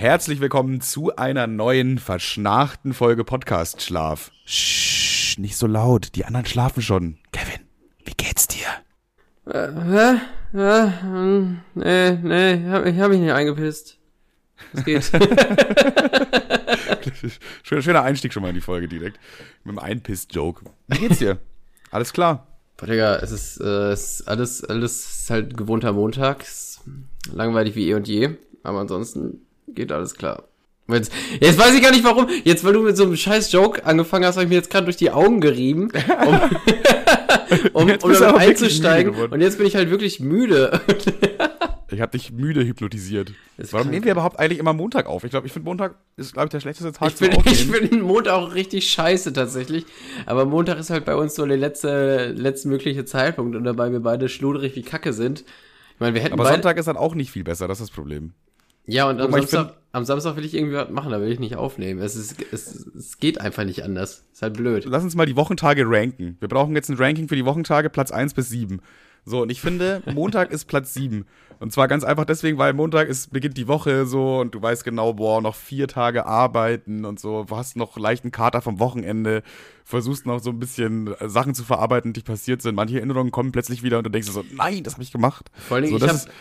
herzlich willkommen zu einer neuen verschnarchten Folge Podcast Schlaf. Sch, nicht so laut, die anderen schlafen schon. Kevin, wie geht's dir? Äh, hä? Hä? Hm, nee, nee, ich hab, ich hab mich nicht eingepisst. Es geht. schöner, schöner Einstieg schon mal in die Folge direkt. Mit einem Einpiss-Joke. Wie geht's dir? Alles klar? Boah, Digga, es ist, äh, es ist alles, alles ist halt gewohnter Montag. Ist langweilig wie eh und je. Aber ansonsten geht alles klar. Jetzt, jetzt weiß ich gar nicht warum. Jetzt, weil du mit so einem scheiß Joke angefangen hast, habe ich mir jetzt gerade durch die Augen gerieben, um, um, um damit einzusteigen. Und jetzt bin ich halt wirklich müde. Ich habe dich müde hypnotisiert. Warum nehmen wir überhaupt eigentlich immer Montag auf? Ich glaube, ich finde Montag ist, glaube ich, der schlechteste Tag ich find, finde Montag auch richtig scheiße tatsächlich. Aber Montag ist halt bei uns so der letzte, letzte mögliche Zeitpunkt und dabei wir beide schludrig wie Kacke sind. Ich meine, wir hätten Aber Sonntag ist dann auch nicht viel besser, das ist das Problem. Ja, und am, mal, Samstag, find, am Samstag will ich irgendwie was machen, da will ich nicht aufnehmen. Es, ist, es, es geht einfach nicht anders. Ist halt blöd. Lass uns mal die Wochentage ranken. Wir brauchen jetzt ein Ranking für die Wochentage, Platz 1 bis 7. So, und ich finde, Montag ist Platz 7. Und zwar ganz einfach deswegen, weil Montag ist, beginnt die Woche so und du weißt genau, boah, noch vier Tage arbeiten und so, du hast noch leichten Kater vom Wochenende, versuchst noch so ein bisschen äh, Sachen zu verarbeiten, die passiert sind. Manche Erinnerungen kommen plötzlich wieder und du denkst so, nein, das habe ich gemacht. Vor allem, so,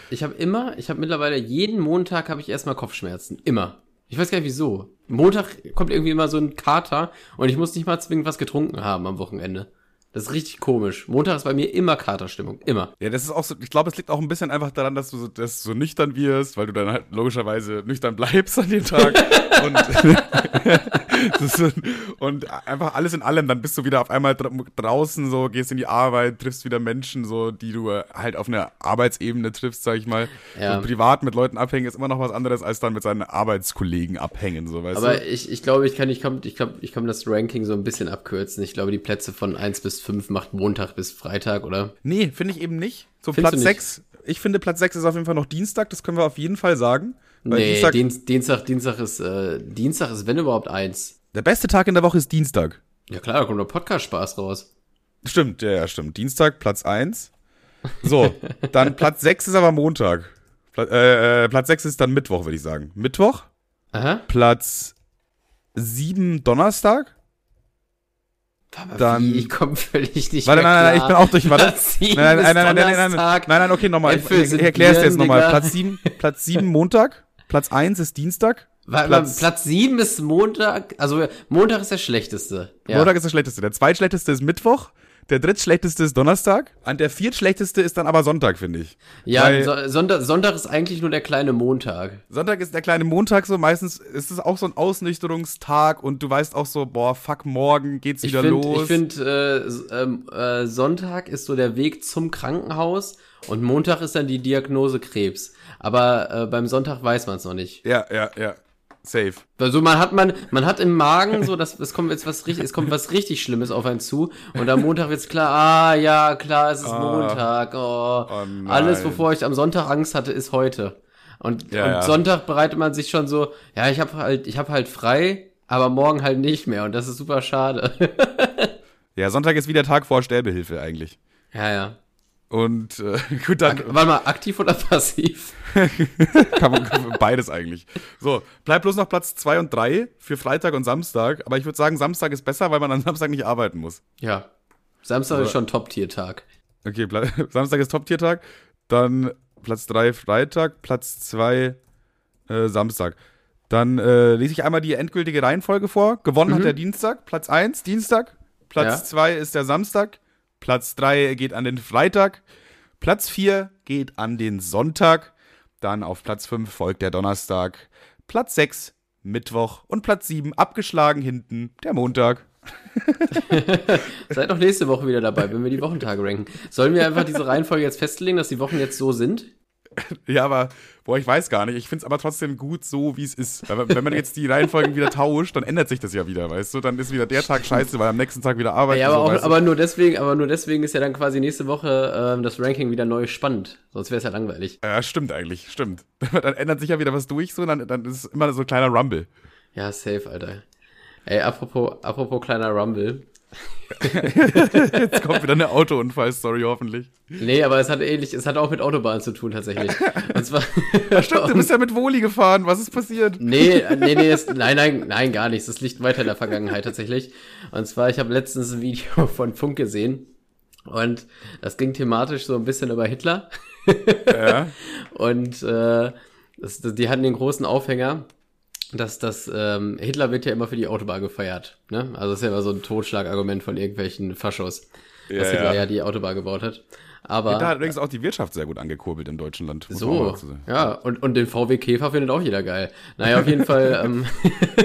ich habe hab immer, ich habe mittlerweile jeden Montag habe ich erstmal Kopfschmerzen. Immer. Ich weiß gar nicht wieso. Montag kommt irgendwie immer so ein Kater und ich muss nicht mal zwingend was getrunken haben am Wochenende. Das ist richtig komisch. Montag ist bei mir immer Katerstimmung. Immer. Ja, das ist auch so, ich glaube, es liegt auch ein bisschen einfach daran, dass du so, dass du so nüchtern wirst, weil du dann halt logischerweise nüchtern bleibst an dem Tag. und, so, und einfach alles in allem, dann bist du wieder auf einmal draußen, so, gehst in die Arbeit, triffst wieder Menschen, so, die du halt auf einer Arbeitsebene triffst, sag ich mal. Ja. Und privat mit Leuten abhängen ist immer noch was anderes, als dann mit seinen Arbeitskollegen abhängen, so, weißt Aber du? ich, ich glaube, ich kann, ich glaube, ich kann das Ranking so ein bisschen abkürzen. Ich glaube, die Plätze von 1 bis 5 macht Montag bis Freitag, oder? Nee, finde ich eben nicht. So Findest Platz 6, ich finde Platz 6 ist auf jeden Fall noch Dienstag, das können wir auf jeden Fall sagen. Nee, Dienstag, Dienst, Dienstag, Dienstag ist, äh, Dienstag ist, wenn überhaupt, eins. Der beste Tag in der Woche ist Dienstag. Ja klar, da kommt der Podcast-Spaß raus. Stimmt, ja, ja, stimmt. Dienstag, Platz 1. So, dann Platz 6 ist aber Montag. Pla äh, äh, Platz 6 ist dann Mittwoch, würde ich sagen. Mittwoch. Aha. Platz 7 Donnerstag. Dann, ich komme völlig nicht Warte, nein, nein, nein, ich bin auch durch. Warte. Nein, nein, nein, nein, nein, nein, nein, nein, nein, okay, nochmal. Ich, ich erkläre es dir jetzt nochmal. Platz 7, Platz 7 Montag, Platz 1 ist Dienstag. Platz, Platz 7 ist Montag, also Montag ist der schlechteste. Ja. Montag ist der schlechteste. Der zweitschlechteste ist Mittwoch. Der drittschlechteste ist Donnerstag. Und der viertschlechteste ist dann aber Sonntag, finde ich. Ja, so, Sonntag, Sonntag ist eigentlich nur der kleine Montag. Sonntag ist der kleine Montag so. Meistens ist es auch so ein Ausnüchterungstag und du weißt auch so, boah, fuck, morgen geht's wieder ich find, los. Ich finde, äh, ähm, äh, Sonntag ist so der Weg zum Krankenhaus und Montag ist dann die Diagnose Krebs. Aber äh, beim Sonntag weiß man es noch nicht. Ja, ja, ja. Safe. Also man hat man man hat im Magen so, dass es kommt jetzt was richtig, es kommt was richtig Schlimmes auf einen zu und am Montag wird's klar, ah ja klar, es ist ah, Montag, oh, oh alles wovor ich am Sonntag Angst hatte, ist heute. Und, ja, und ja. Sonntag bereitet man sich schon so, ja ich habe halt ich habe halt frei, aber morgen halt nicht mehr und das ist super schade. ja, Sonntag ist wieder Tag vor Sterbehilfe eigentlich. Ja ja. Und äh, gut, dann. Warte mal, aktiv oder passiv? Kann man, beides eigentlich. So, bleibt bloß noch Platz 2 und 3 für Freitag und Samstag. Aber ich würde sagen, Samstag ist besser, weil man am Samstag nicht arbeiten muss. Ja. Samstag Oder? ist schon Top-Tier-Tag. Okay, Samstag ist Top-Tier-Tag. Dann Platz 3 Freitag, Platz 2 äh, Samstag. Dann äh, lese ich einmal die endgültige Reihenfolge vor. Gewonnen mhm. hat der Dienstag, Platz 1 Dienstag. Platz 2 ja. ist der Samstag. Platz 3 geht an den Freitag. Platz 4 geht an den Sonntag. Dann auf Platz 5 folgt der Donnerstag. Platz 6 Mittwoch. Und Platz 7 abgeschlagen hinten der Montag. Seid doch nächste Woche wieder dabei, wenn wir die Wochentage ranken. Sollen wir einfach diese Reihenfolge jetzt festlegen, dass die Wochen jetzt so sind? Ja, aber, boah, ich weiß gar nicht. Ich finde es aber trotzdem gut so, wie es ist. Weil, wenn man jetzt die Reihenfolgen wieder tauscht, dann ändert sich das ja wieder, weißt du? Dann ist wieder der Tag scheiße, weil am nächsten Tag wieder Arbeit. Ja, aber, so, aber nur deswegen, aber nur deswegen ist ja dann quasi nächste Woche ähm, das Ranking wieder neu spannend. Sonst wäre es ja langweilig. Ja, stimmt eigentlich, stimmt. dann ändert sich ja wieder was durch, so, dann, dann ist immer so ein kleiner Rumble. Ja, safe, Alter. Ey, apropos, apropos kleiner Rumble. Jetzt kommt wieder eine Autounfall-Story hoffentlich. Nee, aber es hat ähnlich, es hat auch mit Autobahn zu tun tatsächlich. Und zwar. ja, stimmt, du bist ja mit Woli gefahren. Was ist passiert? Nee, nee, nee, es, nein, nein, nein, gar nichts. Das liegt weiter in der Vergangenheit tatsächlich. Und zwar, ich habe letztens ein Video von Funk gesehen. Und das ging thematisch so ein bisschen über Hitler. Ja. und äh, das, die hatten den großen Aufhänger dass das ähm, Hitler wird ja immer für die Autobahn gefeiert. Ne? Also das ist ja immer so ein Totschlagargument von irgendwelchen Faschos, ja, dass Hitler ja. ja die Autobahn gebaut hat. Aber Hitler hat übrigens auch die Wirtschaft sehr gut angekurbelt in Deutschland. So, ja, und, und den VW Käfer findet auch jeder geil. Naja, auf jeden Fall, ähm,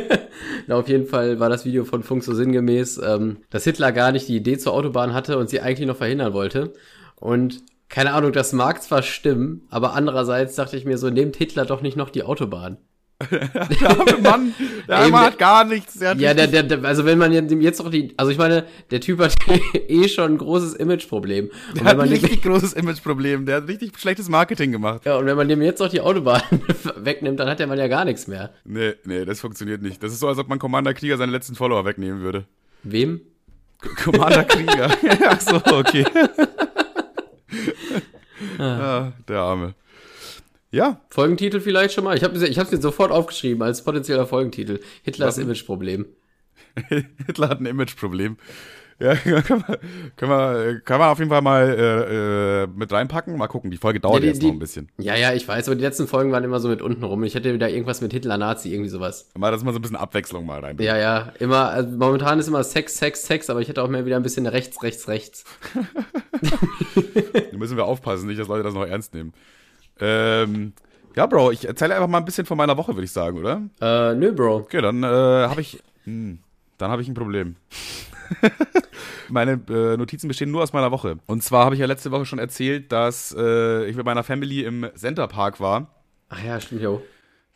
na, auf jeden Fall war das Video von Funk so sinngemäß, ähm, dass Hitler gar nicht die Idee zur Autobahn hatte und sie eigentlich noch verhindern wollte. Und keine Ahnung, das mag zwar stimmen, aber andererseits dachte ich mir so, nehmt Hitler doch nicht noch die Autobahn. der arme Mann, der arme hat gar nichts. ja, der, der, der, also wenn man jetzt noch die, also ich meine, der Typ hat eh schon ein großes Imageproblem. Der hat ein richtig großes Imageproblem, der hat richtig schlechtes Marketing gemacht. Ja, und wenn man dem jetzt noch die Autobahn wegnimmt, dann hat der Mann ja gar nichts mehr. Nee, nee, das funktioniert nicht. Das ist so, als ob man Commander Krieger seine letzten Follower wegnehmen würde. Wem? Commander Krieger. Ach so, okay. ah. ah, der Arme. Ja. Folgentitel vielleicht schon mal. Ich habe ich es jetzt sofort aufgeschrieben als potenzieller Folgentitel. Hitlers Imageproblem. Hitler hat ein Imageproblem. Ja, kann man, kann, man, kann man auf jeden Fall mal äh, äh, mit reinpacken. Mal gucken, die Folge dauert ja, die, jetzt die, noch ein bisschen. Ja, ja, ich weiß, aber die letzten Folgen waren immer so mit unten rum. Ich hätte wieder irgendwas mit Hitler-Nazi, irgendwie sowas. Mal, dass man so ein bisschen Abwechslung mal rein. Ja, ja, immer, also momentan ist immer Sex, Sex, Sex, aber ich hätte auch mehr wieder ein bisschen rechts, rechts, rechts. da müssen wir aufpassen, nicht, dass Leute das noch ernst nehmen. Ähm, ja, Bro, ich erzähle einfach mal ein bisschen von meiner Woche, würde ich sagen, oder? Äh, nö, Bro. Okay, dann äh, habe ich, hm, dann habe ich ein Problem. Meine äh, Notizen bestehen nur aus meiner Woche. Und zwar habe ich ja letzte Woche schon erzählt, dass äh, ich mit meiner Family im Center Park war. Ach ja, stimmt ja auch.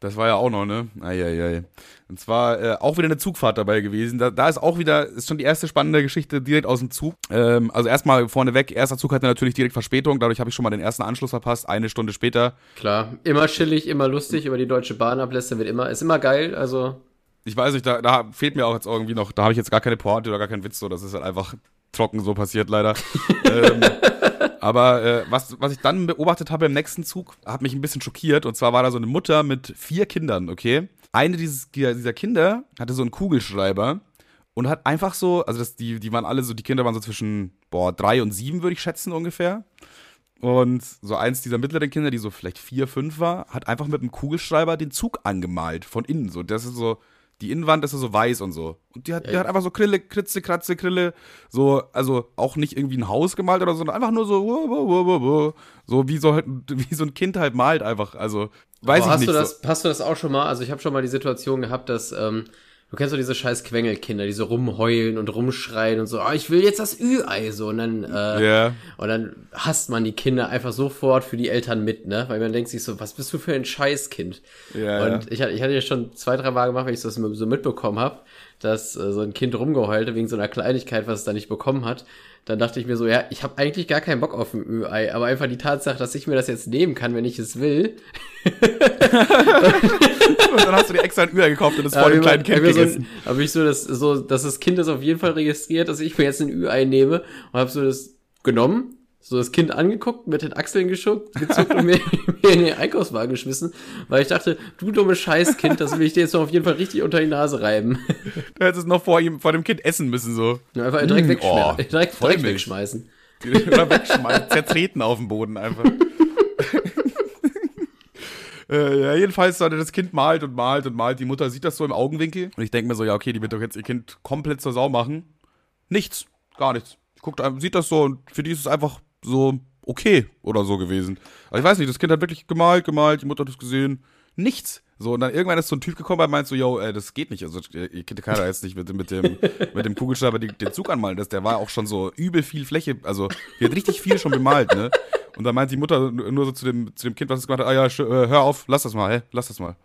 Das war ja auch noch, ne? Eieiei. Und zwar äh, auch wieder eine Zugfahrt dabei gewesen. Da, da ist auch wieder, ist schon die erste spannende Geschichte direkt aus dem Zug. Ähm, also erstmal vorneweg, erster Zug hatte natürlich direkt Verspätung, dadurch habe ich schon mal den ersten Anschluss verpasst, eine Stunde später. Klar, immer chillig, immer lustig über die Deutsche Bahn ablässt, wird immer, ist immer geil, also. Ich weiß nicht, da, da fehlt mir auch jetzt irgendwie noch, da habe ich jetzt gar keine Pointe oder gar keinen Witz, so, das ist halt einfach trocken so passiert leider. ähm, aber äh, was, was ich dann beobachtet habe im nächsten Zug, hat mich ein bisschen schockiert. Und zwar war da so eine Mutter mit vier Kindern, okay? Eine dieses, dieser Kinder hatte so einen Kugelschreiber und hat einfach so, also das, die, die waren alle so, die Kinder waren so zwischen, boah, drei und sieben, würde ich schätzen ungefähr. Und so eins dieser mittleren Kinder, die so vielleicht vier, fünf war, hat einfach mit einem Kugelschreiber den Zug angemalt von innen. So, das ist so, die Innenwand ist ja so weiß und so. Und die hat, ja, die hat einfach so Krille, Kritze, Kratze, Krille. So, also auch nicht irgendwie ein Haus gemalt oder so, sondern einfach nur so, so wie so, wie so ein Kind halt malt einfach. Also, weiß Aber ich hast nicht. Du das, so. Hast du das auch schon mal? Also, ich habe schon mal die Situation gehabt, dass ähm, Du kennst doch diese scheiß Quengelkinder, die so rumheulen und rumschreien und so, oh, ich will jetzt das Ü-Ei so und dann äh, yeah. und dann hasst man die Kinder einfach sofort für die Eltern mit, ne? Weil man denkt sich so, was bist du für ein Scheißkind? Yeah, und ich, ich hatte ja schon zwei, drei Mal gemacht, wenn ich das so mitbekommen habe, dass äh, so ein Kind rumgeheult wegen so einer Kleinigkeit, was es da nicht bekommen hat dann dachte ich mir so, ja, ich habe eigentlich gar keinen Bock auf ein Ü-Ei, aber einfach die Tatsache, dass ich mir das jetzt nehmen kann, wenn ich es will. und dann hast du dir extra ein Ü-Ei gekauft und das vor dem kleinen Kind gegessen. So, habe ich so das, so, dass das Kind das auf jeden Fall registriert, dass ich mir jetzt ein Ü-Ei nehme und habe so das genommen, so das Kind angeguckt, mit den Achseln geschuckt, gezuckt und mir, mir in den Einkaufswagen geschmissen, weil ich dachte, du dumme Scheißkind, das will ich dir jetzt noch auf jeden Fall richtig unter die Nase reiben. Du hättest es noch vor ihm, vor dem Kind essen müssen, so. Ja, einfach direkt, mm, oh, direkt, direkt wegschmeißen. Oder wegschmeißen, zertreten auf dem Boden einfach. Äh, ja, jedenfalls, das Kind malt und malt und malt. Die Mutter sieht das so im Augenwinkel. Und ich denke mir so, ja, okay, die wird doch jetzt ihr Kind komplett zur Sau machen. Nichts. Gar nichts. Guckt, sieht das so und für die ist es einfach so okay oder so gewesen. Aber ich weiß nicht, das Kind hat wirklich gemalt, gemalt, die Mutter hat es gesehen. Nichts. So, und dann irgendwann ist so ein Typ gekommen, der meint so, yo, ey, das geht nicht. Also, ihr Kind kann ja jetzt nicht mit, mit, dem, mit dem Kugelschreiber den, den Zug anmalen. Das, der war auch schon so übel viel Fläche. Also, die hat richtig viel schon bemalt, ne? Und dann meint die Mutter nur so zu dem, zu dem Kind, was es gemacht hat, ah ja, äh, hör auf, lass das mal, hä, lass das mal.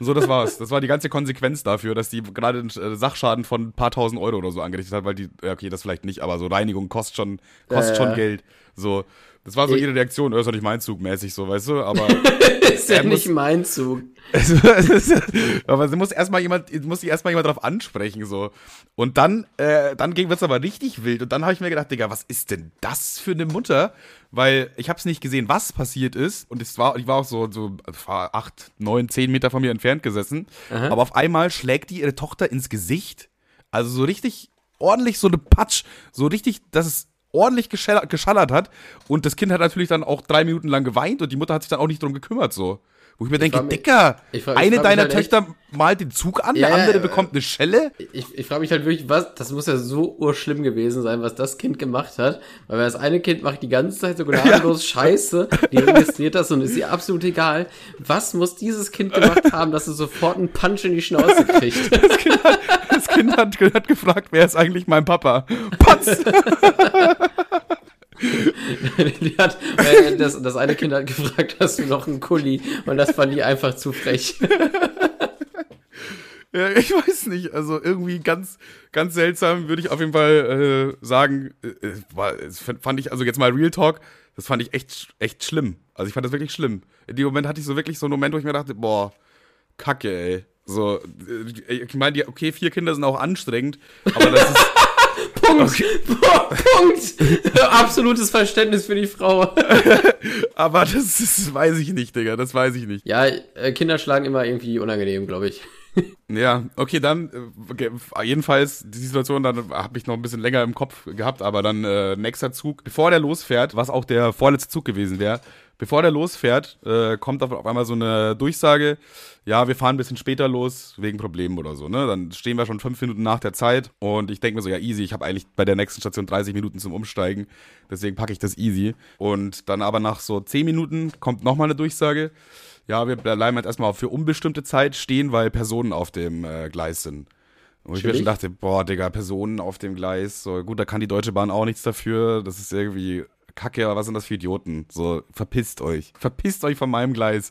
So, das war's. Das war die ganze Konsequenz dafür, dass die gerade einen äh, Sachschaden von ein paar tausend Euro oder so angerichtet hat, weil die, okay, das vielleicht nicht, aber so Reinigung kostet schon, kostet äh, schon Geld. So, das war so ihre Reaktion, das ist doch nicht mein Zug mäßig, so, weißt du, aber. ist ja nicht mein Zug. aber sie muss erstmal jemand, muss sich erstmal jemand drauf ansprechen, so. Und dann, äh, dann ging es aber richtig wild. Und dann habe ich mir gedacht, Digga, was ist denn das für eine Mutter? Weil ich habe es nicht gesehen, was passiert ist. Und es war, ich war auch so, so acht, neun, zehn Meter von mir entfernt gesessen. Aha. Aber auf einmal schlägt die ihre Tochter ins Gesicht. Also so richtig ordentlich so eine Patsch. So richtig, dass es ordentlich geschallert hat. Und das Kind hat natürlich dann auch drei Minuten lang geweint und die Mutter hat sich dann auch nicht drum gekümmert, so. Wo ich mir ich denke, mich, Dicker, ich frag, eine deiner halt Töchter echt, malt den Zug an, ja, der andere bekommt eine Schelle. Ich, ich frage mich halt wirklich, was, das muss ja so urschlimm gewesen sein, was das Kind gemacht hat. Weil das eine Kind macht die ganze Zeit so gnadenlos ja. Scheiße, die registriert das und ist ihr absolut egal. Was muss dieses Kind gemacht haben, dass es sofort einen Punch in die Schnauze kriegt? Das Kind hat, das kind hat, hat gefragt, wer ist eigentlich mein Papa? Patz! hat, äh, das, das eine Kind hat gefragt, hast du noch einen Kuli? Und das fand die einfach zu frech. Ja, ich weiß nicht. Also irgendwie ganz, ganz seltsam würde ich auf jeden Fall äh, sagen. Äh, war, fand ich, also jetzt mal Real Talk, das fand ich echt, echt schlimm. Also ich fand das wirklich schlimm. In dem Moment hatte ich so wirklich so einen Moment, wo ich mir dachte, boah, Kacke, ey. So, äh, ich meine, okay, vier Kinder sind auch anstrengend, aber das ist. Punkt. Okay. Punkt. Absolutes Verständnis für die Frau. Aber das, das weiß ich nicht, Digga. Das weiß ich nicht. Ja, äh, Kinder schlagen immer irgendwie unangenehm, glaube ich. Ja, okay, dann äh, jedenfalls die Situation, dann habe ich noch ein bisschen länger im Kopf gehabt, aber dann äh, nächster Zug, bevor der losfährt, was auch der vorletzte Zug gewesen wäre, bevor der losfährt, äh, kommt auf, einmal so eine Durchsage, ja, wir fahren ein bisschen später los, wegen Problemen oder so, ne? Dann stehen wir schon fünf Minuten nach der Zeit und ich denke mir so, ja, easy, ich habe eigentlich bei der nächsten Station 30 Minuten zum Umsteigen, deswegen packe ich das easy. Und dann aber nach so zehn Minuten kommt nochmal eine Durchsage, ja, wir bleiben jetzt erstmal für unbestimmte Zeit stehen, weil Personen auf dem äh, Gleis sind. Und ich mir schon dachte, boah, Digga, Personen auf dem Gleis, so gut, da kann die Deutsche Bahn auch nichts dafür, das ist irgendwie Kacke, aber was sind das für Idioten? So, verpisst euch. Verpisst euch von meinem Gleis.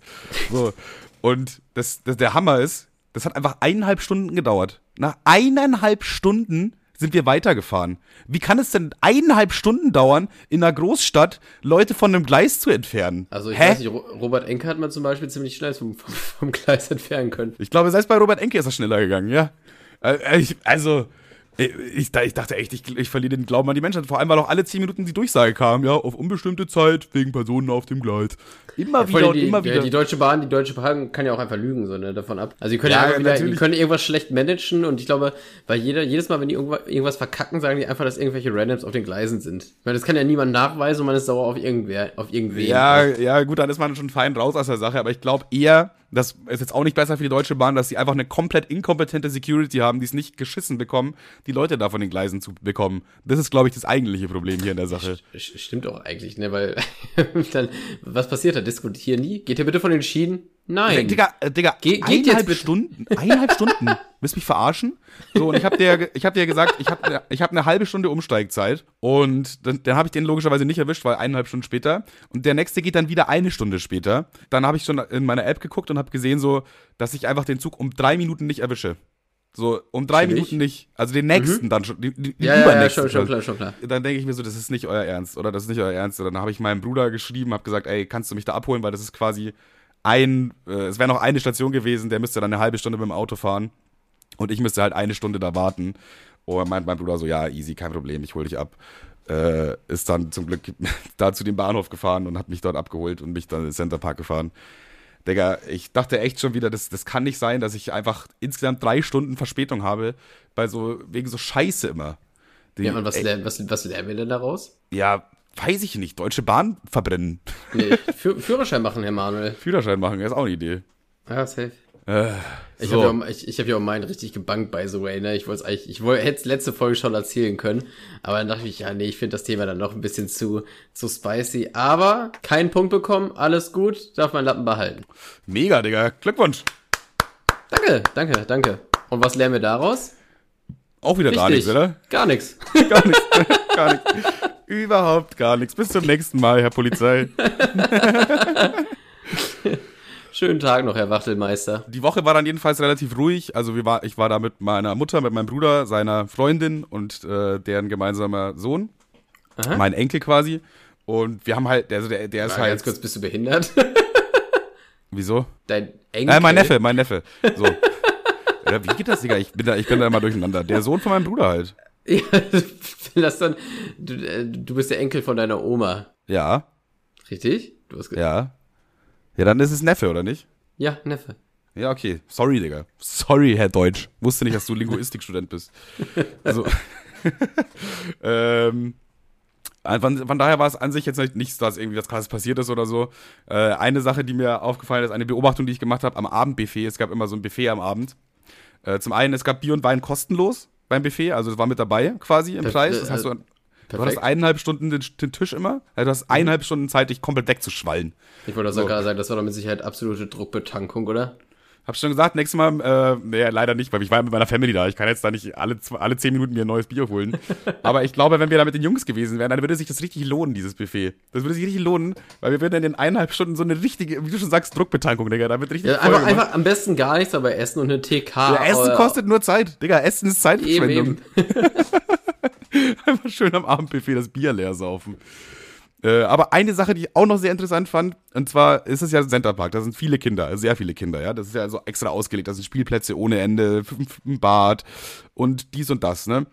So. Und das, das, der Hammer ist, das hat einfach eineinhalb Stunden gedauert. Nach eineinhalb Stunden sind wir weitergefahren. Wie kann es denn eineinhalb Stunden dauern, in einer Großstadt Leute von einem Gleis zu entfernen? Also ich Hä? weiß nicht, Robert Enke hat man zum Beispiel ziemlich schnell vom, vom, vom Gleis entfernen können. Ich glaube, selbst bei Robert Enke ist er schneller gegangen, ja. Äh, ich, also, ich, ich, dachte echt, ich, ich verliere den Glauben an die Menschheit. Vor allem, weil auch alle 10 Minuten die Durchsage kam, ja, auf unbestimmte Zeit, wegen Personen auf dem Gleis. Immer ja, wieder und die, immer wieder. Die Deutsche Bahn, die Deutsche Bahn kann ja auch einfach lügen, so, ne, davon ab. Also, die können ja, ja wieder, die können irgendwas schlecht managen und ich glaube, weil jeder, jedes Mal, wenn die irgendwas verkacken, sagen die einfach, dass irgendwelche Randoms auf den Gleisen sind. Ich meine, das kann ja niemand nachweisen und man ist sauer auf irgendwer, auf irgendwen. Ja, ja, gut, dann ist man schon fein raus aus der Sache, aber ich glaube eher, das ist jetzt auch nicht besser für die Deutsche Bahn, dass sie einfach eine komplett inkompetente Security haben, die es nicht geschissen bekommen, die Leute da von den Gleisen zu bekommen. Das ist, glaube ich, das eigentliche Problem hier in der Sache. Stimmt auch eigentlich, ne, weil dann, was passiert da? Diskutieren die? Geht ihr bitte von den Schienen? Nein. Digga, äh, Digga, Ge eineinhalb Stunden, eineinhalb Stunden. Willst mich verarschen? So, und ich habe dir, ich hab dir gesagt, ich habe ich hab eine halbe Stunde Umsteigzeit und dann, dann habe ich den logischerweise nicht erwischt, weil eineinhalb Stunden später. Und der nächste geht dann wieder eine Stunde später. Dann habe ich schon in meiner App geguckt und habe gesehen, so, dass ich einfach den Zug um drei Minuten nicht erwische. So, um drei Stimmt Minuten nicht. Also den nächsten mhm. dann schon. Die, die ja. Ja, ja, schon, schon klar, schon klar. Dann denke ich mir so, das ist nicht euer Ernst. Oder das ist nicht euer Ernst. Und dann habe ich meinem Bruder geschrieben, habe gesagt, ey, kannst du mich da abholen, weil das ist quasi ein, äh, es wäre noch eine Station gewesen, der müsste dann eine halbe Stunde mit dem Auto fahren. Und ich müsste halt eine Stunde da warten. Und meint mein Bruder so, ja, easy, kein Problem, ich hol dich ab. Äh, ist dann zum Glück da zu dem Bahnhof gefahren und hat mich dort abgeholt und mich dann in den Center Park gefahren. Digga, ich dachte echt schon wieder, das, das kann nicht sein, dass ich einfach insgesamt drei Stunden Verspätung habe, bei so, wegen so Scheiße immer. Die, ja, und was, lernen, was, was lernen wir denn daraus? Ja, weiß ich nicht. Deutsche Bahn verbrennen. Nee, Führerschein machen, Herr Manuel. Führerschein machen, ist auch eine Idee. Ja, safe. Äh, ich so. habe ja, ich, ich hab ja auch meinen richtig gebankt, by the way. Ne? Ich wollte eigentlich, ich wollte, hätte es letzte Folge schon erzählen können, aber dann dachte ich, ja, nee, ich finde das Thema dann noch ein bisschen zu, zu spicy. Aber keinen Punkt bekommen, alles gut, darf mein Lappen behalten. Mega, Digga. Glückwunsch. Danke, danke, danke. Und was lernen wir daraus? Auch wieder Richtig. gar nichts, oder? Gar nichts. gar nichts. gar nichts. Überhaupt gar nichts. Bis zum nächsten Mal, Herr Polizei. Schönen Tag noch, Herr Wachtelmeister. Die Woche war dann jedenfalls relativ ruhig. Also wir war, ich war da mit meiner Mutter, mit meinem Bruder, seiner Freundin und äh, deren gemeinsamer Sohn. Aha. Mein Enkel quasi. Und wir haben halt, also der, der ist halt. Ganz kurz, bist du behindert? Wieso? Dein Enkel? Äh, mein Neffe, mein Neffe. So. ja, wie geht das, Digga? Ich bin da, ich bin da immer durcheinander. Der Sohn von meinem Bruder halt. Ja, das dann, du, äh, du bist der Enkel von deiner Oma. Ja. Richtig? Du hast ja. Ja, dann ist es Neffe, oder nicht? Ja, Neffe. Ja, okay. Sorry, Digga. Sorry, Herr Deutsch. Wusste nicht, dass du Linguistikstudent bist. Also. ähm, von, von, daher war es an sich jetzt nicht, nicht dass irgendwie was krasses passiert ist oder so. Äh, eine Sache, die mir aufgefallen ist, eine Beobachtung, die ich gemacht habe am Abendbuffet. Es gab immer so ein Buffet am Abend. Äh, zum einen, es gab Bier und Wein kostenlos beim Buffet, also das war mit dabei quasi im Preis. Das heißt, du, du hattest eineinhalb Stunden den, den Tisch immer. Also du hast eineinhalb Stunden Zeit, dich komplett wegzuschwallen. Ich wollte auch so. gerade sagen, das war doch mit Sicherheit absolute Druckbetankung, oder? Hab schon gesagt, nächstes Mal, äh, nee, leider nicht, weil ich war mit meiner Family da. Ich kann jetzt da nicht alle, alle zehn Minuten mir ein neues Bier holen. Aber ich glaube, wenn wir da mit den Jungs gewesen wären, dann würde sich das richtig lohnen, dieses Buffet. Das würde sich richtig lohnen, weil wir würden in den eineinhalb Stunden so eine richtige, wie du schon sagst, Druckbetankung, Digga. Da wird richtig ja, einfach, einfach am besten gar nichts, aber Essen und eine TK. Ja, Essen kostet nur Zeit. Digga, Essen ist Zeitverschwendung. einfach schön am Abendbuffet das Bier leer saufen. Äh, aber eine Sache, die ich auch noch sehr interessant fand, und zwar ist es ja Centerpark, da sind viele Kinder, sehr viele Kinder, ja. Das ist ja also extra ausgelegt, da sind Spielplätze ohne Ende, ein Bad und dies und das, ne?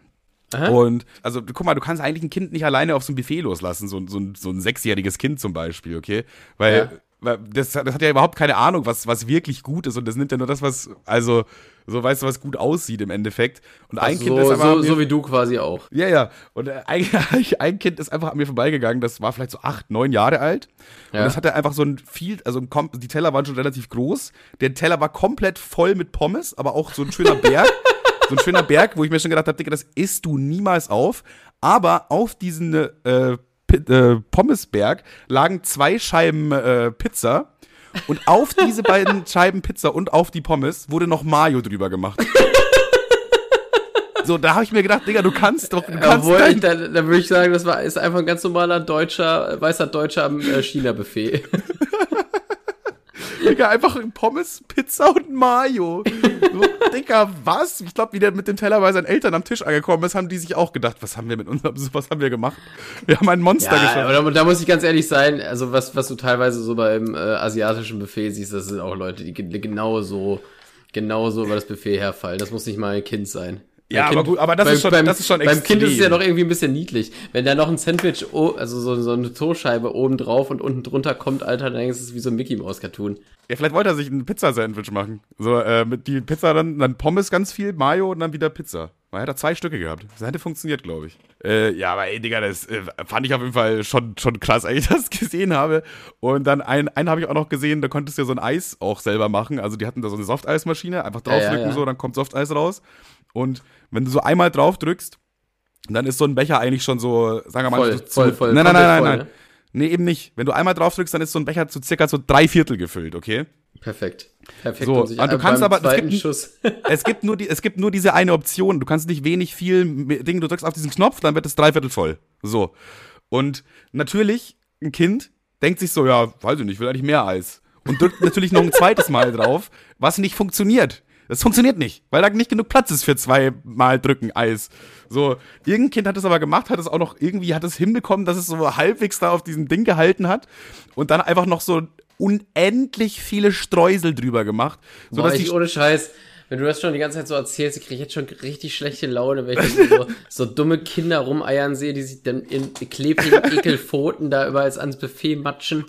Aha. Und also guck mal, du kannst eigentlich ein Kind nicht alleine auf so ein Buffet loslassen, so, so, so ein sechsjähriges Kind zum Beispiel, okay? Weil ja das, das hat ja überhaupt keine Ahnung, was, was wirklich gut ist und das nimmt ja nur das, was, also, so weißt du, was gut aussieht im Endeffekt. Und ein also Kind so, ist einfach. So, so wie du quasi auch. Ja, ja. Und äh, ein, ein, Kind ist einfach an mir vorbeigegangen, das war vielleicht so acht, neun Jahre alt. Ja. Und das hatte einfach so ein viel, also die Teller waren schon relativ groß. Der Teller war komplett voll mit Pommes, aber auch so ein schöner Berg. so ein schöner Berg, wo ich mir schon gedacht habe, Digga, das isst du niemals auf. Aber auf diesen äh, äh, Pommesberg lagen zwei Scheiben äh, Pizza und auf diese beiden Scheiben Pizza und auf die Pommes wurde noch Mayo drüber gemacht. So, da habe ich mir gedacht, Digga, du kannst doch. Du kannst Obwohl, ich, da, da würde ich sagen, das war ist einfach ein ganz normaler deutscher, weißer deutscher äh, China-Buffet. Digga, einfach Pommes, Pizza und Mayo. So, Digga, was? Ich glaube, wie der mit dem Teller bei seinen Eltern am Tisch angekommen ist, haben die sich auch gedacht, was haben wir mit unserem, was haben wir gemacht? Wir haben ein Monster ja, geschaffen. Aber da, muss ich ganz ehrlich sein, also was, was du teilweise so beim äh, asiatischen Buffet siehst, das sind auch Leute, die genau so, genau so über das Buffet herfallen. Das muss nicht mal ein Kind sein. Ja, kind, aber gut, aber das, beim, ist schon, beim, das ist schon extrem. Beim Kind ist es ja noch irgendwie ein bisschen niedlich. Wenn da noch ein Sandwich, also so, so eine Toastscheibe oben drauf und unten drunter kommt, Alter, dann ist es wie so ein Mickey Mouse Cartoon. Ja, vielleicht wollte er sich ein Pizza-Sandwich machen. So, äh, mit die Pizza dann, dann Pommes ganz viel, Mayo und dann wieder Pizza. Man hätte zwei Stücke gehabt. Das hätte funktioniert, glaube ich. Äh, ja, aber ey, Digga, das äh, fand ich auf jeden Fall schon, schon krass, als ich das gesehen habe. Und dann einen, einen habe ich auch noch gesehen, da konntest du ja so ein Eis auch selber machen. Also die hatten da so eine Softeismaschine, einfach draufdrücken, ja, ja, ja. so, dann kommt Softeis raus. Und wenn du so einmal drauf drückst, dann ist so ein Becher eigentlich schon so, sagen wir mal, voll, so voll, voll, Nein, nein, nein, nein, nein. Ne? Nee, eben nicht. Wenn du einmal drauf drückst, dann ist so ein Becher zu circa so drei Viertel gefüllt, okay? Perfekt. Perfekt. So, du kannst aber, es gibt, es gibt, nur die, es gibt nur diese eine Option. Du kannst nicht wenig viel Ding, du drückst auf diesen Knopf, dann wird es dreiviertel voll. So. Und natürlich, ein Kind denkt sich so, ja, weiß ich nicht, ich will eigentlich mehr Eis. Und drückt natürlich noch ein zweites Mal drauf, was nicht funktioniert. Das funktioniert nicht, weil da nicht genug Platz ist für zweimal drücken Eis. So, irgendein Kind hat es aber gemacht, hat es auch noch irgendwie, hat es hinbekommen, dass es so halbwegs da auf diesem Ding gehalten hat und dann einfach noch so unendlich viele Streusel drüber gemacht. So, Boah, ich, ohne Scheiß. Wenn du das schon die ganze Zeit so erzählst, ich kriege jetzt schon richtig schlechte Laune, wenn ich so, so dumme Kinder rumeiern sehe, die sich dann in klebrigen Ekelpfoten da überall ans Buffet matschen.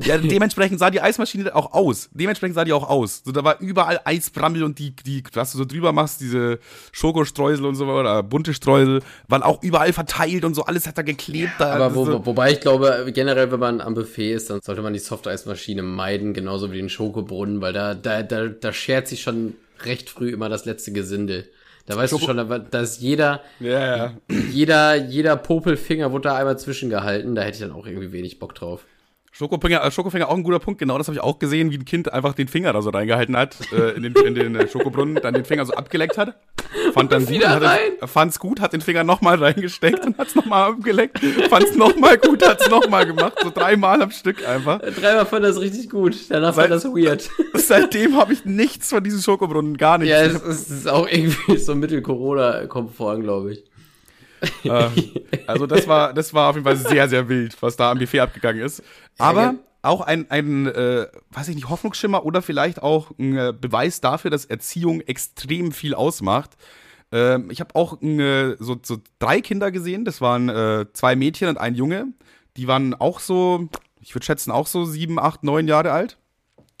Ja, dementsprechend sah die Eismaschine auch aus. Dementsprechend sah die auch aus. So, da war überall Eisbrammel und die, die, was du so drüber machst, diese Schokostreusel und so, oder bunte Streusel, waren auch überall verteilt und so, alles hat da geklebt. Da, Aber wo, so. wobei ich glaube, generell, wenn man am Buffet ist, dann sollte man die Softeismaschine meiden, genauso wie den Schokobrunnen, weil da, da, da, da schert sich schon recht früh immer das letzte Gesindel. Da weißt Schoko du schon, da, da ist jeder, ja. jeder, jeder Popelfinger wurde da einmal zwischengehalten, da hätte ich dann auch irgendwie wenig Bock drauf. Schokofinger, äh, Schokofinger auch ein guter Punkt, genau das habe ich auch gesehen, wie ein Kind einfach den Finger da so reingehalten hat, äh, in den, in den äh, Schokobrunnen, dann den Finger so abgeleckt hat. Fand dann gut, hat es, fand's gut, hat den Finger nochmal reingesteckt und hat's nochmal abgeleckt. Fand's nochmal gut, hat's nochmal gemacht. So dreimal am Stück einfach. Dreimal fand das richtig gut. Danach Seit, fand das weird. Seitdem habe ich nichts von diesen Schokobrunnen, gar nichts. Ja, es, es ist auch irgendwie so Mittel-Corona-konform, glaube ich. Äh, also das war, das war auf jeden Fall sehr, sehr wild, was da am Buffet abgegangen ist. Aber auch ein, ein äh, weiß ich nicht, Hoffnungsschimmer oder vielleicht auch ein äh, Beweis dafür, dass Erziehung extrem viel ausmacht. Ähm, ich habe auch äh, so, so drei Kinder gesehen. Das waren äh, zwei Mädchen und ein Junge. Die waren auch so, ich würde schätzen, auch so sieben, acht, neun Jahre alt.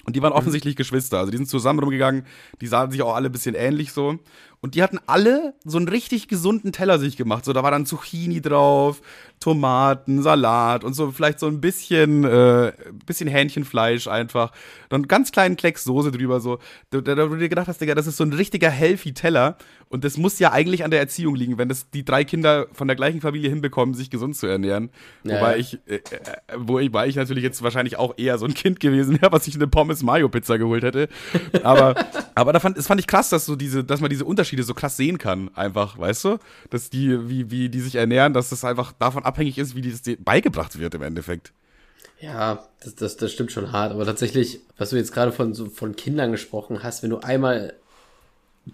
Und die waren mhm. offensichtlich Geschwister. Also die sind zusammen rumgegangen. Die sahen sich auch alle ein bisschen ähnlich so. Und die hatten alle so einen richtig gesunden Teller sich gemacht. So, da war dann Zucchini drauf, Tomaten, Salat und so vielleicht so ein bisschen, äh, bisschen Hähnchenfleisch einfach. Dann ganz kleinen Klecks Soße drüber, so. Da, da, da du dir gedacht hast, Digga, das ist so ein richtiger healthy Teller. Und das muss ja eigentlich an der Erziehung liegen, wenn das die drei Kinder von der gleichen Familie hinbekommen, sich gesund zu ernähren. Ja, wobei ich, äh, äh, wobei ich natürlich jetzt wahrscheinlich auch eher so ein Kind gewesen wäre, was sich eine Pommes Mayo Pizza geholt hätte. Aber, aber da fand, das fand ich krass, dass so diese, dass man diese Unterschiede Unterschiede so krass sehen kann, einfach, weißt du? Dass die, wie, wie die sich ernähren, dass das einfach davon abhängig ist, wie das beigebracht wird im Endeffekt. Ja, das, das, das stimmt schon hart. Aber tatsächlich, was du jetzt gerade von, so, von Kindern gesprochen hast, wenn du einmal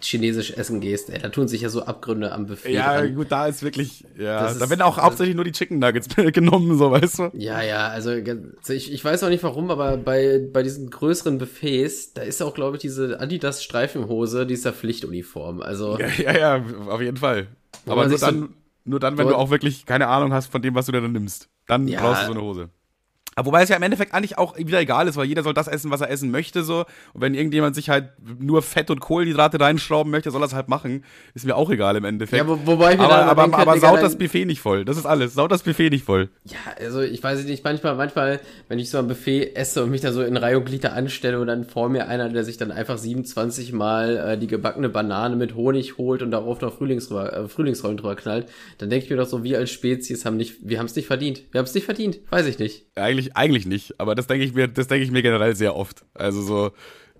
chinesisch essen gehst, ey, da tun sich ja so Abgründe am Buffet. Ja, dran. gut, da ist wirklich, ja, das da werden auch hauptsächlich nur die Chicken Nuggets genommen, so, weißt du? Ja, ja, also ich, ich weiß auch nicht warum, aber bei, bei diesen größeren Buffets, da ist auch, glaube ich, diese Adidas Streifenhose, die ist ja Pflichtuniform, also. Ja, ja, ja auf jeden Fall. Aber nur dann, so, nur dann, wenn du auch wirklich keine Ahnung hast von dem, was du da dann nimmst. Dann ja, brauchst du so eine Hose. Aber wobei es ja im Endeffekt eigentlich auch wieder egal ist, weil jeder soll das essen, was er essen möchte, so. Und wenn irgendjemand sich halt nur Fett und Kohlenhydrate reinschrauben möchte, soll er es halt machen. Ist mir auch egal im Endeffekt. Ja, wo, wobei ich mir aber, aber, denke, aber saut das Buffet nicht voll. Das ist alles. Saut das Buffet nicht voll. Ja, also ich weiß nicht, manchmal, manchmal, wenn ich so ein Buffet esse und mich da so in Reihe und Glieder anstelle und dann vor mir einer, der sich dann einfach 27 Mal äh, die gebackene Banane mit Honig holt und darauf noch Frühlingsroll, äh, Frühlingsrollen drüber knallt, dann denke ich mir doch so, wir als Spezies haben nicht, wir haben es nicht verdient. Wir haben es nicht verdient. Weiß ich nicht. Eigentlich eigentlich, nicht, aber das denke ich mir, das denke ich mir generell sehr oft. Also so,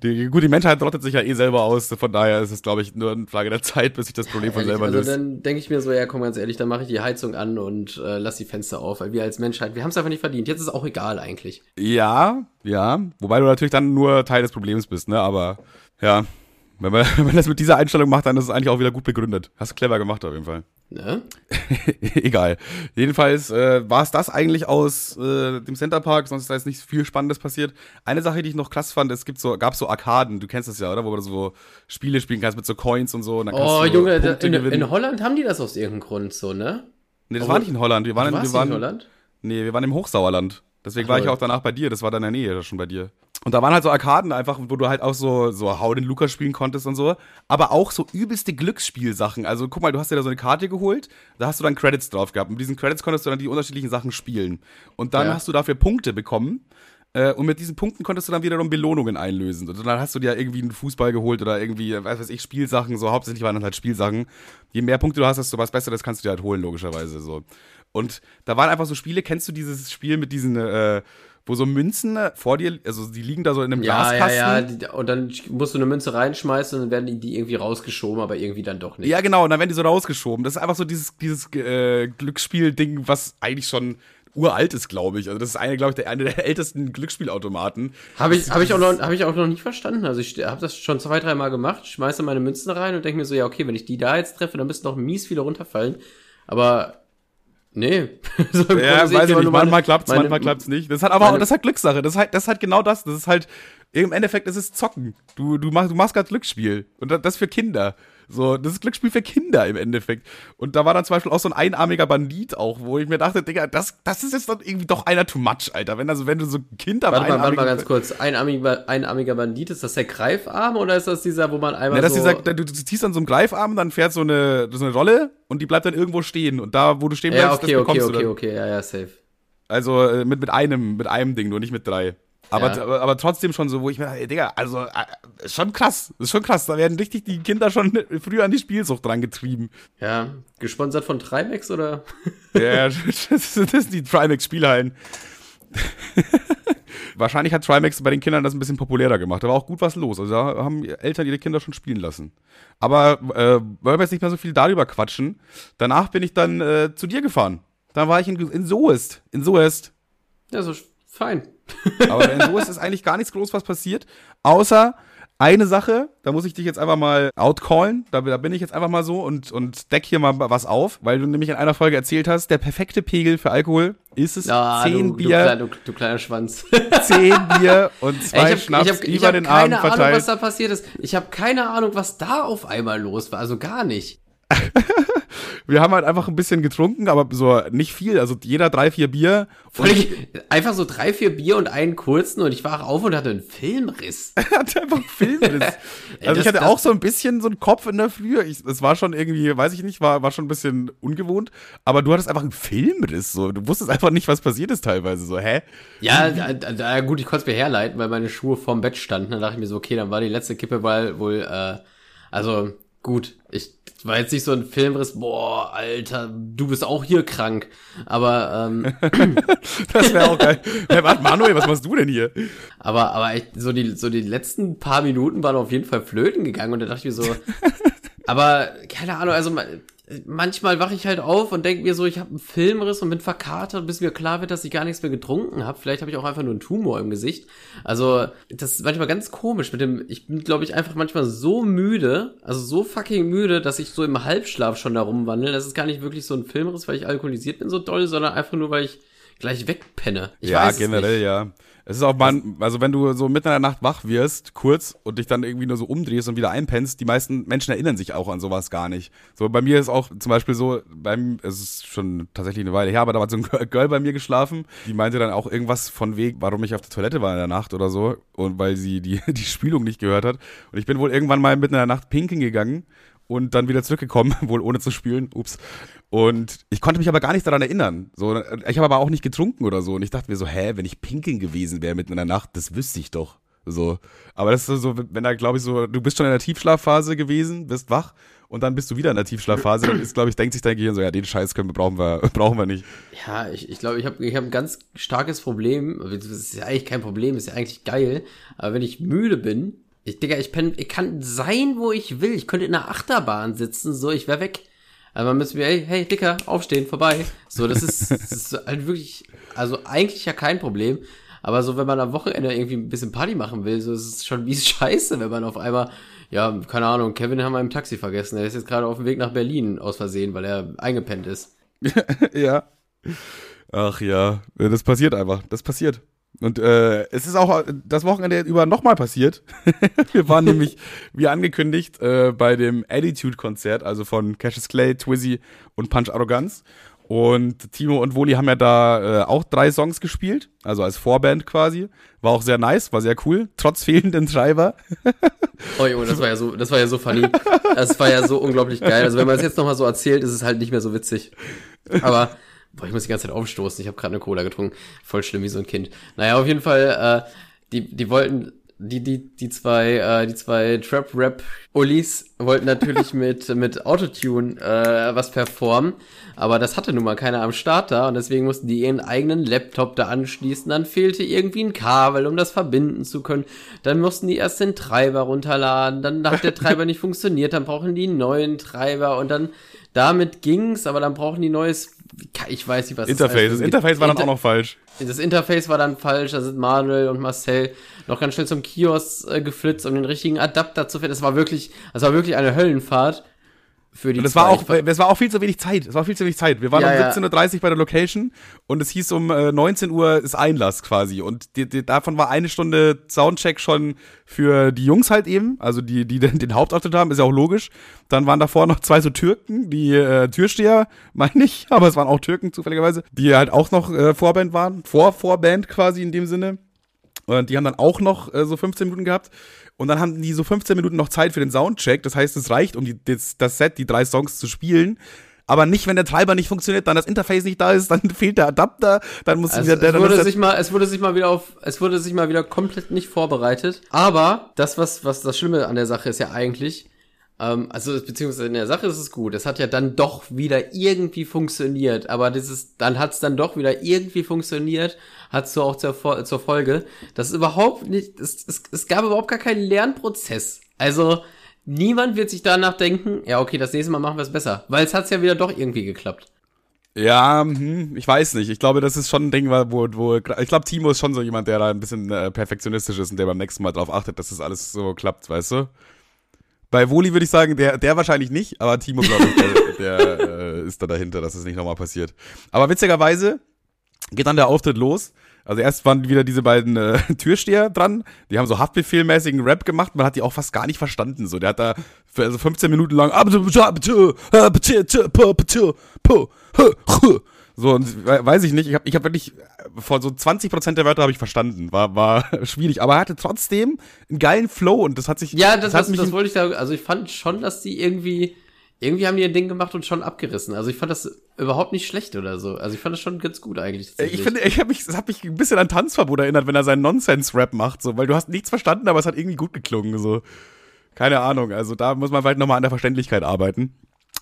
die, gut, die Menschheit rottet sich ja eh selber aus, von daher ist es, glaube ich, nur eine Frage der Zeit, bis sich das Problem ja, von selber löst. Also dann denke ich mir so, ja, komm ganz ehrlich, dann mache ich die Heizung an und äh, lass die Fenster auf, weil wir als Menschheit, wir haben es einfach nicht verdient. Jetzt ist es auch egal eigentlich. Ja, ja, wobei du natürlich dann nur Teil des Problems bist, ne, aber ja, wenn man, wenn man das mit dieser Einstellung macht, dann ist es eigentlich auch wieder gut begründet. Hast du clever gemacht auf jeden Fall. Ne? Egal. Jedenfalls äh, war es das eigentlich aus äh, dem Centerpark, sonst ist da jetzt nicht viel Spannendes passiert. Eine Sache, die ich noch krass fand, es gibt so, gab so Arkaden, du kennst das ja, oder? Wo du so Spiele spielen kannst mit so Coins und so. Und oh, Junge, in, in, Holland haben die das aus irgendeinem Grund so, ne? Nee, das Aber war nicht in Holland. Wir waren, in, wir waren, in Holland? Nee, wir waren im Hochsauerland. Deswegen Ach, war ich auch danach bei dir, das war dann in der Nähe schon bei dir. Und da waren halt so Arkaden einfach, wo du halt auch so, so Hau den Lukas spielen konntest und so. Aber auch so übelste Glücksspielsachen. Also guck mal, du hast dir da so eine Karte geholt, da hast du dann Credits drauf gehabt. Und mit diesen Credits konntest du dann die unterschiedlichen Sachen spielen. Und dann ja. hast du dafür Punkte bekommen. Äh, und mit diesen Punkten konntest du dann wiederum Belohnungen einlösen. Und dann hast du dir irgendwie einen Fußball geholt oder irgendwie, weiß weiß ich, Spielsachen. So hauptsächlich waren das halt Spielsachen. Je mehr Punkte du hast, desto was Besseres kannst du dir halt holen, logischerweise. So. Und da waren einfach so Spiele, kennst du dieses Spiel mit diesen, äh, wo so Münzen vor dir, also die liegen da so in einem ja, Glaskasten. Ja, ja, und dann musst du eine Münze reinschmeißen und dann werden die irgendwie rausgeschoben, aber irgendwie dann doch nicht. Ja, genau, und dann werden die so rausgeschoben. Das ist einfach so dieses, dieses äh, Glücksspiel-Ding, was eigentlich schon uralt ist, glaube ich. Also das ist eine, glaube ich, der, eine der ältesten Glücksspielautomaten. Habe ich, hab ich, auch noch, hab ich auch noch nicht verstanden. Also ich habe das schon zwei, drei Mal gemacht, schmeiße meine Münzen rein und denke mir so, ja, okay, wenn ich die da jetzt treffe, dann müssten noch mies viele runterfallen. Aber Nee. so ja, weiß ich nicht. Manchmal klappt's, meine, manchmal klappt's nicht. Das hat aber auch, das hat Glückssache. Das ist halt, das ist halt genau das. Das ist halt, im Endeffekt ist es Zocken. Du, du machst, du machst gerade Glücksspiel. Und das für Kinder. So, das ist Glücksspiel für Kinder im Endeffekt. Und da war dann zum Beispiel auch so ein einarmiger Bandit auch, wo ich mir dachte, Digga, das, das ist jetzt dann irgendwie doch einer too much, Alter. Wenn, also, wenn du so ein Kind am Warte mal, warte mal ganz kurz. Einarmiger, einarmiger Bandit, ist das der Greifarm oder ist das dieser, wo man einmal. Ja, das so dieser, du, du ziehst dann so einen Greifarm, dann fährt so eine, so eine Rolle und die bleibt dann irgendwo stehen. Und da, wo du stehen bleibst, ja, okay, das bekommst okay, okay. Okay, okay, ja, ja, safe. Also äh, mit, mit einem, mit einem Ding, nur nicht mit drei. Aber, ja. aber, aber, trotzdem schon so, wo ich mir dachte, Digga, also äh, schon krass, ist schon krass. Da werden richtig die Kinder schon früher an die Spielsucht dran getrieben. Ja, gesponsert von Trimax oder? ja, das, das sind die Trimax-Spielhallen. Wahrscheinlich hat Trimax bei den Kindern das ein bisschen populärer gemacht. Da war auch gut was los. Also da haben Eltern ihre Kinder schon spielen lassen. Aber äh, wollen wir jetzt nicht mehr so viel darüber quatschen. Danach bin ich dann äh, zu dir gefahren. Dann war ich in, in Soest. In Soest. Ja, so fein. Aber in Soest ist eigentlich gar nichts groß was passiert. Außer eine Sache, da muss ich dich jetzt einfach mal outcallen, da, da bin ich jetzt einfach mal so und, und deck hier mal was auf, weil du nämlich in einer Folge erzählt hast, der perfekte Pegel für Alkohol ist es ah, 10 du, Bier. Du, du, du, kleiner Schwanz. 10 Bier und zwei ich hab, Schnaps ich hab, über den Abend verteilt. Ich habe keine Ahnung, was da passiert ist. Ich habe keine Ahnung, was da auf einmal los war, also gar nicht. wir haben halt einfach ein bisschen getrunken, aber so nicht viel. Also jeder drei, vier Bier. Völlig, einfach so drei, vier Bier und einen kurzen und ich wache auf und hatte einen Filmriss. er hatte einfach einen Filmriss. also das, ich hatte auch so ein bisschen so einen Kopf in der Früh. Es war schon irgendwie, weiß ich nicht, war, war schon ein bisschen ungewohnt. Aber du hattest einfach einen Filmriss. So. Du wusstest einfach nicht, was passiert ist teilweise. So, hä? Ja, da, da, gut, ich konnte es mir herleiten, weil meine Schuhe vorm Bett standen. Dann dachte ich mir so, okay, dann war die letzte Kippe weil wohl, äh, also gut, ich war jetzt nicht so ein Filmriss, boah, Alter, du bist auch hier krank. Aber ähm, das wäre auch geil. Hey, warte, Manuel, was machst du denn hier? Aber, aber echt, so die, so die letzten paar Minuten waren auf jeden Fall flöten gegangen und da dachte ich mir so, aber keine Ahnung, also manchmal wache ich halt auf und denke mir so, ich habe einen Filmriss und bin verkatert, bis mir klar wird, dass ich gar nichts mehr getrunken habe. Vielleicht habe ich auch einfach nur einen Tumor im Gesicht. Also, das ist manchmal ganz komisch mit dem, ich bin, glaube ich, einfach manchmal so müde, also so fucking müde, dass ich so im Halbschlaf schon da rumwandle. Das ist gar nicht wirklich so ein Filmriss, weil ich alkoholisiert bin so doll, sondern einfach nur, weil ich gleich wegpenne. Ich ja, generell, ja. Es ist auch mal, also wenn du so mitten in der Nacht wach wirst, kurz, und dich dann irgendwie nur so umdrehst und wieder einpennst, die meisten Menschen erinnern sich auch an sowas gar nicht. So, bei mir ist auch zum Beispiel so, beim, es ist schon tatsächlich eine Weile her, aber da war so ein Girl bei mir geschlafen, die meinte dann auch irgendwas von Weg, warum ich auf der Toilette war in der Nacht oder so, und weil sie die, die Spülung nicht gehört hat. Und ich bin wohl irgendwann mal mitten in der Nacht pinken gegangen und dann wieder zurückgekommen, wohl ohne zu spielen. Ups. Und ich konnte mich aber gar nicht daran erinnern. So, ich habe aber auch nicht getrunken oder so. Und ich dachte mir so, hä, wenn ich pinkeln gewesen wäre mitten in der Nacht, das wüsste ich doch. So. Aber das ist so, wenn da, glaube ich, so, du bist schon in der Tiefschlafphase gewesen, bist wach und dann bist du wieder in der Tiefschlafphase, dann ist, glaube ich, denkt sich dein Gehirn so, ja, den Scheiß können wir, brauchen wir, brauchen wir nicht. Ja, ich glaube, ich, glaub, ich habe ich hab ein ganz starkes Problem. Das ist ja eigentlich kein Problem, ist ja eigentlich geil. Aber wenn ich müde bin, ich, Digga, ich, pen, ich kann sein, wo ich will. Ich könnte in einer Achterbahn sitzen, so, ich wäre weg. Aber man müsste mir, hey, hey, Dicker, aufstehen, vorbei. So, das ist, das ist halt wirklich, also eigentlich ja kein Problem. Aber so, wenn man am Wochenende irgendwie ein bisschen Party machen will, so ist es schon wie scheiße, wenn man auf einmal, ja, keine Ahnung, Kevin haben wir im Taxi vergessen. Er ist jetzt gerade auf dem Weg nach Berlin aus Versehen, weil er eingepennt ist. ja. Ach ja, das passiert einfach. Das passiert. Und äh, es ist auch das Wochenende über nochmal passiert. wir waren nämlich, wie angekündigt, äh, bei dem Attitude-Konzert, also von Cassius Clay, Twizzy und Punch Arroganz. Und Timo und Woli haben ja da äh, auch drei Songs gespielt, also als Vorband quasi. War auch sehr nice, war sehr cool, trotz fehlenden Schreiber. oh Junge, das war ja so, das war ja so funny. Das war ja so unglaublich geil. Also wenn man es jetzt nochmal so erzählt, ist es halt nicht mehr so witzig. Aber Boah, ich muss die ganze Zeit aufstoßen. Ich habe gerade eine Cola getrunken. Voll schlimm wie so ein Kind. Naja, auf jeden Fall, äh, die, die wollten, die, die, die zwei, äh, die zwei Trap-Rap-Ullis wollten natürlich mit, mit Autotune äh, was performen. Aber das hatte nun mal keiner am Start da und deswegen mussten die ihren eigenen Laptop da anschließen. Dann fehlte irgendwie ein Kabel, um das verbinden zu können. Dann mussten die erst den Treiber runterladen. Dann hat der Treiber nicht funktioniert. Dann brauchen die einen neuen Treiber und dann damit ging's, aber dann brauchen die neues ich weiß nicht, was Interface. Das, das Interface war dann auch noch falsch. Das Interface war dann falsch. Da sind Manuel und Marcel noch ganz schnell zum Kiosk äh, geflitzt, um den richtigen Adapter zu finden. Das war wirklich, das war wirklich eine Höllenfahrt für die und es war auch es war auch viel zu wenig Zeit. Es war viel zu wenig Zeit. Wir waren ja, um 17:30 Uhr bei der Location und es hieß um äh, 19 Uhr ist Einlass quasi und die, die, davon war eine Stunde Soundcheck schon für die Jungs halt eben, also die die den, den Hauptauftritt haben, ist ja auch logisch. Dann waren davor noch zwei so Türken, die äh, Türsteher, meine ich, aber es waren auch Türken zufälligerweise, die halt auch noch äh, Vorband waren, vor Vorband quasi in dem Sinne. Und die haben dann auch noch äh, so 15 Minuten gehabt. Und dann haben die so 15 Minuten noch Zeit für den Soundcheck. Das heißt, es reicht, um die, das, das Set, die drei Songs zu spielen. Aber nicht, wenn der Treiber nicht funktioniert, dann das Interface nicht da ist, dann fehlt der Adapter, dann muss also, wieder der. Es wurde sich mal, es wurde sich mal wieder auf, es wurde sich mal wieder komplett nicht vorbereitet. Aber das, was, was das Schlimme an der Sache ist ja eigentlich, Ähm, also, beziehungsweise in der Sache ist es gut. Es hat ja dann doch wieder irgendwie funktioniert. Aber dieses, dann hat es dann doch wieder irgendwie funktioniert, hat so auch zur, zur Folge. Das ist überhaupt nicht, es, es, es gab überhaupt gar keinen Lernprozess. Also, niemand wird sich danach denken, ja, okay, das nächste Mal machen wir es besser. Weil es hat ja wieder doch irgendwie geklappt. Ja, hm, ich weiß nicht. Ich glaube, das ist schon ein Ding, wo, wo ich glaube, Timo ist schon so jemand, der da ein bisschen äh, perfektionistisch ist und der beim nächsten Mal darauf achtet, dass das alles so klappt, weißt du? Bei Woli würde ich sagen, der, der wahrscheinlich nicht, aber Timo, glaube ich, der, der äh, ist da dahinter, dass es das nicht nochmal passiert. Aber witzigerweise geht dann der Auftritt los. Also erst waren wieder diese beiden äh, Türsteher dran, die haben so Haftbefehlmäßigen Rap gemacht, man hat die auch fast gar nicht verstanden. So, der hat da für, also 15 Minuten lang so, und weiß ich nicht, ich habe ich hab wirklich, vor so 20% der Wörter habe ich verstanden. War, war schwierig, aber er hatte trotzdem einen geilen Flow und das hat sich. Ja, das, das, das, das wollte ich da, also ich fand schon, dass die irgendwie, irgendwie haben die ein Ding gemacht und schon abgerissen. Also ich fand das überhaupt nicht schlecht oder so. Also ich fand das schon ganz gut eigentlich. Ich finde, ich habe mich, das hat mich ein bisschen an Tanzverbot erinnert, wenn er seinen Nonsense-Rap macht, so, weil du hast nichts verstanden, aber es hat irgendwie gut geklungen, so. Keine Ahnung, also da muss man vielleicht nochmal an der Verständlichkeit arbeiten.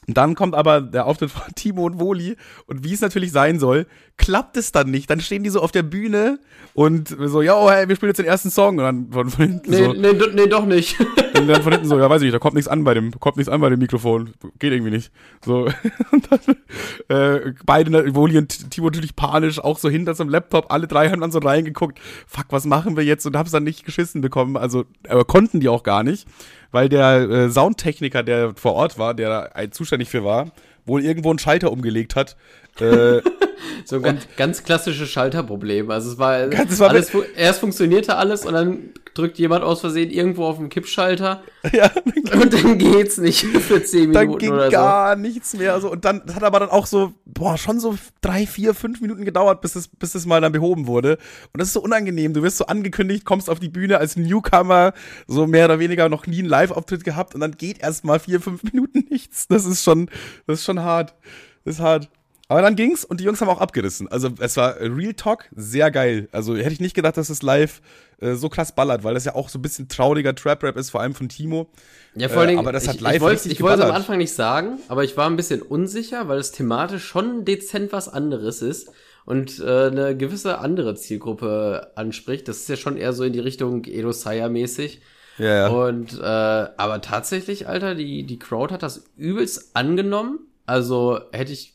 Und dann kommt aber der Auftritt von Timo und Woli und wie es natürlich sein soll, klappt es dann nicht. Dann stehen die so auf der Bühne und so, ja, oh, hey, wir spielen jetzt den ersten Song und dann von, von hinten nee, so. Nee, nee, doch nicht. Und dann von hinten so, ja, weiß ich nicht, da kommt nichts an bei dem, kommt nichts an bei dem Mikrofon. Geht irgendwie nicht. So. Und dann, äh, beide, Woli und Timo natürlich panisch, auch so hinter zum Laptop, alle drei haben dann so reingeguckt, fuck, was machen wir jetzt? Und hab's dann nicht geschissen bekommen. Also, aber konnten die auch gar nicht weil der äh, Soundtechniker, der vor Ort war, der da zuständig für war, wohl irgendwo einen Schalter umgelegt hat. Äh, so ein ganz klassisches Schalterproblem. Also es war, es war alles, erst funktionierte alles und dann drückt jemand aus Versehen irgendwo auf den Kippschalter. Ja. Und dann geht's nicht für zehn Minuten dann ging oder so. gar nichts mehr. Also, und dann das hat aber dann auch so, boah, schon so drei, vier, fünf Minuten gedauert, bis es, bis es mal dann behoben wurde. Und das ist so unangenehm. Du wirst so angekündigt, kommst auf die Bühne als Newcomer, so mehr oder weniger noch nie einen Live-Auftritt gehabt und dann geht erst mal vier, fünf Minuten nichts. Das ist schon, das ist schon hart. Das ist hart. Aber dann ging's und die Jungs haben auch abgerissen. Also es war Real Talk, sehr geil. Also hätte ich nicht gedacht, dass es live äh, so krass ballert, weil das ja auch so ein bisschen trauriger Trap-Rap ist, vor allem von Timo. Ja, vor allem, äh, aber das hat live ich, ich wollte, Ich wollte es am Anfang nicht sagen, aber ich war ein bisschen unsicher, weil es thematisch schon dezent was anderes ist und äh, eine gewisse andere Zielgruppe anspricht. Das ist ja schon eher so in die Richtung Edo Saya mäßig. Ja, ja. Und äh, aber tatsächlich, Alter, die die Crowd hat das übelst angenommen. Also hätte ich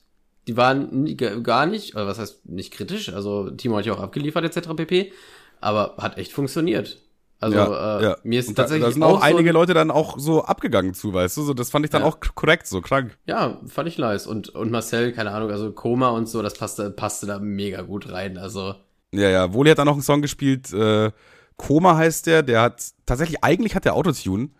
die waren gar nicht, oder was heißt nicht kritisch, also Timo hat ja auch abgeliefert etc. pp. Aber hat echt funktioniert. Also ja, äh, ja. mir ist und tatsächlich. Da, da sind auch, auch einige so Leute dann auch so abgegangen zu, weißt du? So, das fand ich dann ja. auch korrekt, so krank. Ja, fand ich nice. Und, und Marcel, keine Ahnung, also Koma und so, das passte, passte da mega gut rein. Also. Ja, ja. Woli hat dann noch einen Song gespielt, äh, Koma heißt der, der hat tatsächlich, eigentlich hat der Autotune.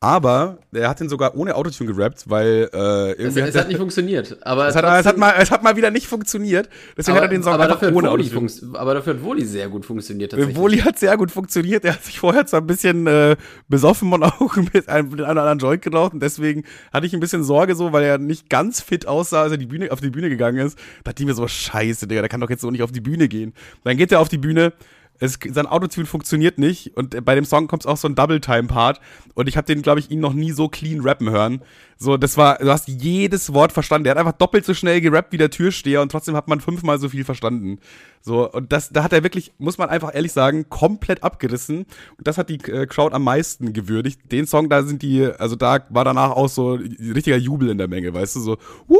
Aber er hat den sogar ohne Autotune gerappt, weil äh, irgendwie. Es, es hat, hat nicht funktioniert. Aber es hat, es, hat mal, es hat mal wieder nicht funktioniert. Deswegen aber, hat er den Song einfach ohne Autotune. Aber dafür hat Woli sehr gut funktioniert. Tatsächlich. Woli hat sehr gut funktioniert. Er hat sich vorher zwar ein bisschen äh, besoffen und auch mit einem, mit einem anderen Joint geraucht. Und deswegen hatte ich ein bisschen Sorge so, weil er nicht ganz fit aussah, als er die Bühne, auf die Bühne gegangen ist. Da dachte ich mir so, scheiße, Digga, der kann doch jetzt so nicht auf die Bühne gehen. Dann geht er auf die Bühne es, sein Autotune funktioniert nicht und bei dem Song kommt auch so ein Double-Time-Part und ich habe den, glaube ich, ihn noch nie so clean rappen hören. So, das war, du hast jedes Wort verstanden. Der hat einfach doppelt so schnell gerappt wie der Türsteher und trotzdem hat man fünfmal so viel verstanden. So, und das, da hat er wirklich, muss man einfach ehrlich sagen, komplett abgerissen. Und das hat die äh, Crowd am meisten gewürdigt. Den Song, da sind die, also da war danach auch so richtiger Jubel in der Menge, weißt du, so, wuh,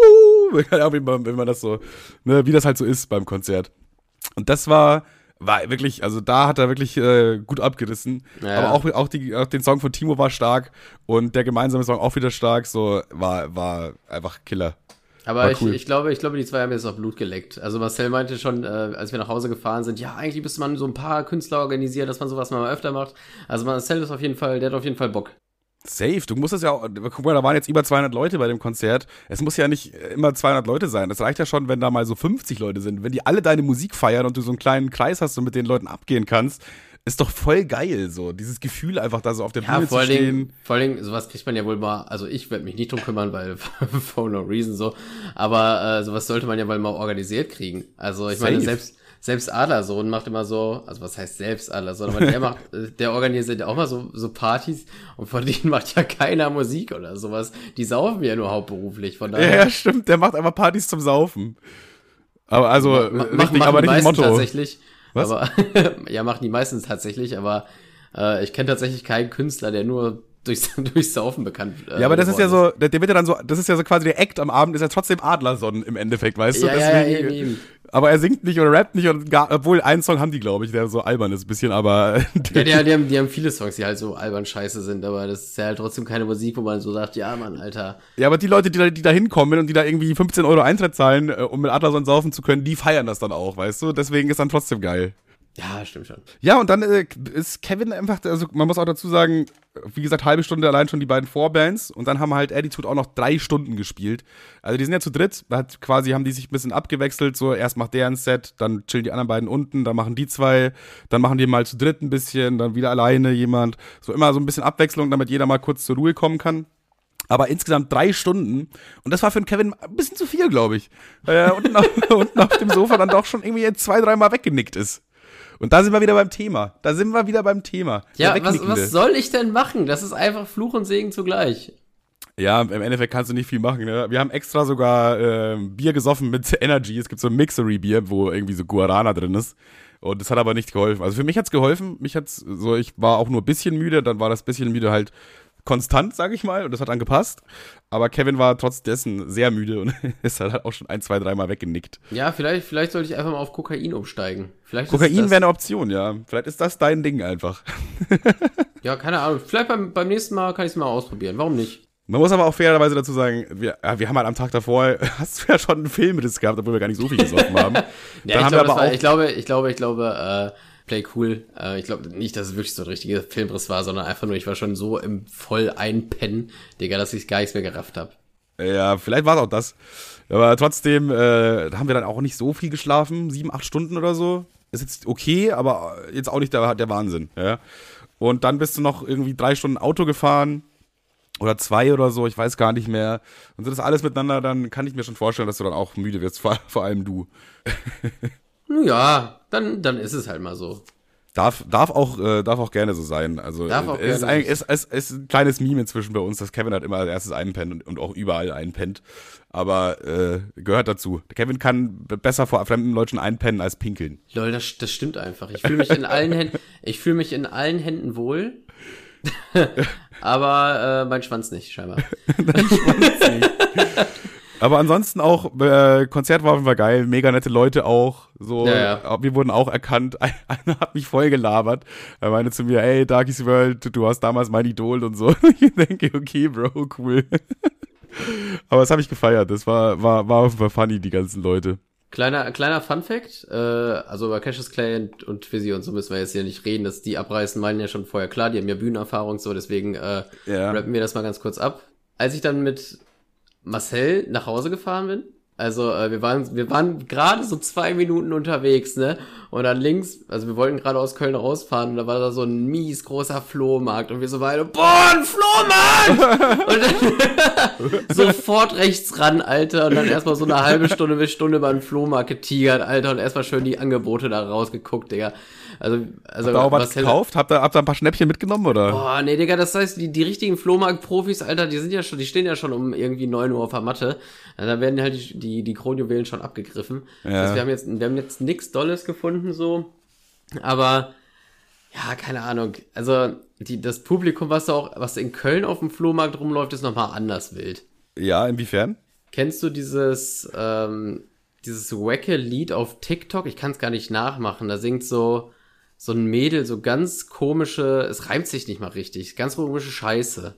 wenn man, wenn man das so, ne, wie das halt so ist beim Konzert. Und das war, war wirklich, also da hat er wirklich äh, gut abgerissen. Ja. Aber auch, auch, die, auch den Song von Timo war stark und der gemeinsame Song auch wieder stark. So war, war einfach Killer. Aber ich, ich, glaube, ich glaube, die zwei haben jetzt auch Blut geleckt. Also Marcel meinte schon, äh, als wir nach Hause gefahren sind, ja, eigentlich müsste man so ein paar Künstler organisieren, dass man sowas mal öfter macht. Also Marcel ist auf jeden Fall, der hat auf jeden Fall Bock. Safe, du musst das ja auch, guck mal, da waren jetzt über 200 Leute bei dem Konzert. Es muss ja nicht immer 200 Leute sein. Das reicht ja schon, wenn da mal so 50 Leute sind. Wenn die alle deine Musik feiern und du so einen kleinen Kreis hast und mit den Leuten abgehen kannst, ist doch voll geil, so. Dieses Gefühl einfach da so auf der ja, Bühne zu stehen. Dingen, vor allem, sowas kriegt man ja wohl mal, also ich werde mich nicht drum kümmern, weil for no reason so. Aber äh, sowas sollte man ja wohl mal organisiert kriegen. Also ich Safe. meine, selbst, selbst Adlersohn macht immer so, also was heißt selbst Adlersohn, aber der macht, äh, der organisiert ja auch mal so, so Partys und von denen macht ja keiner Musik oder sowas. Die saufen ja nur hauptberuflich, von daher. Ja, stimmt, der macht einfach Partys zum Saufen. Aber also, ma, richtig, aber nicht Motto. tatsächlich. Was? Aber, ja, machen die meistens tatsächlich, aber äh, ich kenne tatsächlich keinen Künstler, der nur durchs, durchs Saufen bekannt. Äh, ja, aber das ist ja so, der, der, wird ja dann so, das ist ja so quasi der Act am Abend, ist ja trotzdem Adlersonnen im Endeffekt, weißt du? Ja, Deswegen, ja, eben, eben. Aber er singt nicht oder rappt nicht und gar, obwohl einen Song haben die, glaube ich, der so albern ist, ein bisschen, aber. ja, die, die, haben, die haben viele Songs, die halt so albern scheiße sind, aber das ist ja halt trotzdem keine Musik, wo man so sagt, ja, Mann, Alter. Ja, aber die Leute, die da, die da hinkommen und die da irgendwie 15 Euro Eintritt zahlen, äh, um mit Adlerson saufen zu können, die feiern das dann auch, weißt du? Deswegen ist dann trotzdem geil. Ja, stimmt schon. Ja, und dann äh, ist Kevin einfach, also man muss auch dazu sagen, wie gesagt, halbe Stunde allein schon die beiden Vorbands und dann haben halt Attitude auch noch drei Stunden gespielt. Also die sind ja zu dritt, hat quasi haben die sich ein bisschen abgewechselt, so erst macht der ein Set, dann chillen die anderen beiden unten, dann machen die zwei, dann machen die mal zu dritt ein bisschen, dann wieder alleine jemand. So immer so ein bisschen Abwechslung, damit jeder mal kurz zur Ruhe kommen kann. Aber insgesamt drei Stunden. Und das war für den Kevin ein bisschen zu viel, glaube ich. Weil er unten auf, unten auf dem Sofa dann doch schon irgendwie zwei, dreimal weggenickt ist. Und da sind wir wieder beim Thema. Da sind wir wieder beim Thema. Ja, was, was soll ich denn machen? Das ist einfach Fluch und Segen zugleich. Ja, im Endeffekt kannst du nicht viel machen. Ne? Wir haben extra sogar äh, Bier gesoffen mit Energy. Es gibt so ein Mixery-Bier, wo irgendwie so Guarana drin ist. Und das hat aber nicht geholfen. Also für mich hat's geholfen. Mich hat's so, ich war auch nur ein bisschen müde. Dann war das bisschen müde halt konstant, sag ich mal, und das hat dann gepasst. Aber Kevin war trotz dessen sehr müde und ist halt auch schon ein, zwei, dreimal weggenickt. Ja, vielleicht, vielleicht sollte ich einfach mal auf Kokain umsteigen. Vielleicht Kokain wäre eine Option, ja. Vielleicht ist das dein Ding einfach. ja, keine Ahnung. Vielleicht beim, beim nächsten Mal kann ich es mal ausprobieren. Warum nicht? Man muss aber auch fairerweise dazu sagen, wir, ja, wir haben halt am Tag davor, hast du ja schon einen Film mit es gehabt, obwohl wir gar nicht so viel gesoffen haben. ja, ich, glaube, war, ich glaube, ich glaube, ich glaube, äh, Play cool. Äh, ich glaube nicht, dass es wirklich so ein richtiger Filmriss war, sondern einfach nur, ich war schon so im voll einpennen, Digga, dass ich gar nichts mehr gerafft habe. Ja, vielleicht war es auch das. Aber trotzdem äh, haben wir dann auch nicht so viel geschlafen, sieben, acht Stunden oder so. Ist jetzt okay, aber jetzt auch nicht der, der Wahnsinn. Ja? Und dann bist du noch irgendwie drei Stunden Auto gefahren oder zwei oder so, ich weiß gar nicht mehr. Und so das alles miteinander, dann kann ich mir schon vorstellen, dass du dann auch müde wirst, vor, vor allem du. Ja, dann, dann ist es halt mal so. Darf, darf, auch, äh, darf auch gerne so sein. Also darf auch es, gerne ist ein, es, es, ist ein kleines Meme inzwischen bei uns, dass Kevin halt immer als erstes einpennt und, und auch überall einpennt. Aber äh, gehört dazu. Kevin kann besser vor fremden Leuten einpennen als pinkeln. Lol, das, das stimmt einfach. Ich fühle mich in allen Händen, ich fühle mich in allen Händen wohl. aber äh, mein Schwanz nicht, scheinbar. Dein Schwanz nicht. Aber ansonsten auch, äh, Konzert war auf jeden Fall geil, mega nette Leute auch. So, ja, ja. wir wurden auch erkannt. Einer hat mich voll gelabert. Er meinte zu mir, ey, Darkies World, du warst damals mein Idol und so. Ich denke, okay, Bro, cool. Aber das habe ich gefeiert. Das war, war, war auf jeden Fall funny, die ganzen Leute. Kleiner, kleiner Fun Fact, äh, also über Cassius Clay und, und Fizzy und so müssen wir jetzt hier nicht reden, dass die abreißen, meinen ja schon vorher klar, die haben ja Bühnenerfahrung so, deswegen äh, ja. rappen wir das mal ganz kurz ab. Als ich dann mit Marcel nach Hause gefahren bin. Also äh, wir waren wir waren gerade so zwei Minuten unterwegs, ne? Und dann links, also wir wollten gerade aus Köln rausfahren und da war da so ein mies großer Flohmarkt und wir so beide, boah, ein Flohmarkt! und dann sofort rechts ran, Alter, und dann erstmal so eine halbe Stunde bis Stunde über den Flohmarkt getigert, Alter, und erstmal schön die Angebote da rausgeguckt, Digga. Also, also habt ihr auch was, was gekauft? Habt ihr, habt ihr ein paar Schnäppchen mitgenommen, oder? Boah, nee, Digga, das heißt, die, die richtigen Flohmarkt-Profis, Alter, die sind ja schon, die stehen ja schon um irgendwie neun Uhr auf der Matte. Also, da werden halt die, die, die Kronjuwelen schon abgegriffen. Ja. Das heißt, wir haben jetzt, wir haben jetzt nichts Dolles gefunden, so. Aber, ja, keine Ahnung. Also, die, das Publikum, was da auch, was in Köln auf dem Flohmarkt rumläuft, ist nochmal anders wild. Ja, inwiefern? Kennst du dieses, ähm, dieses wacke Lied auf TikTok? Ich kann es gar nicht nachmachen. Da singt so, so ein Mädel so ganz komische, es reimt sich nicht mal richtig, ganz komische Scheiße.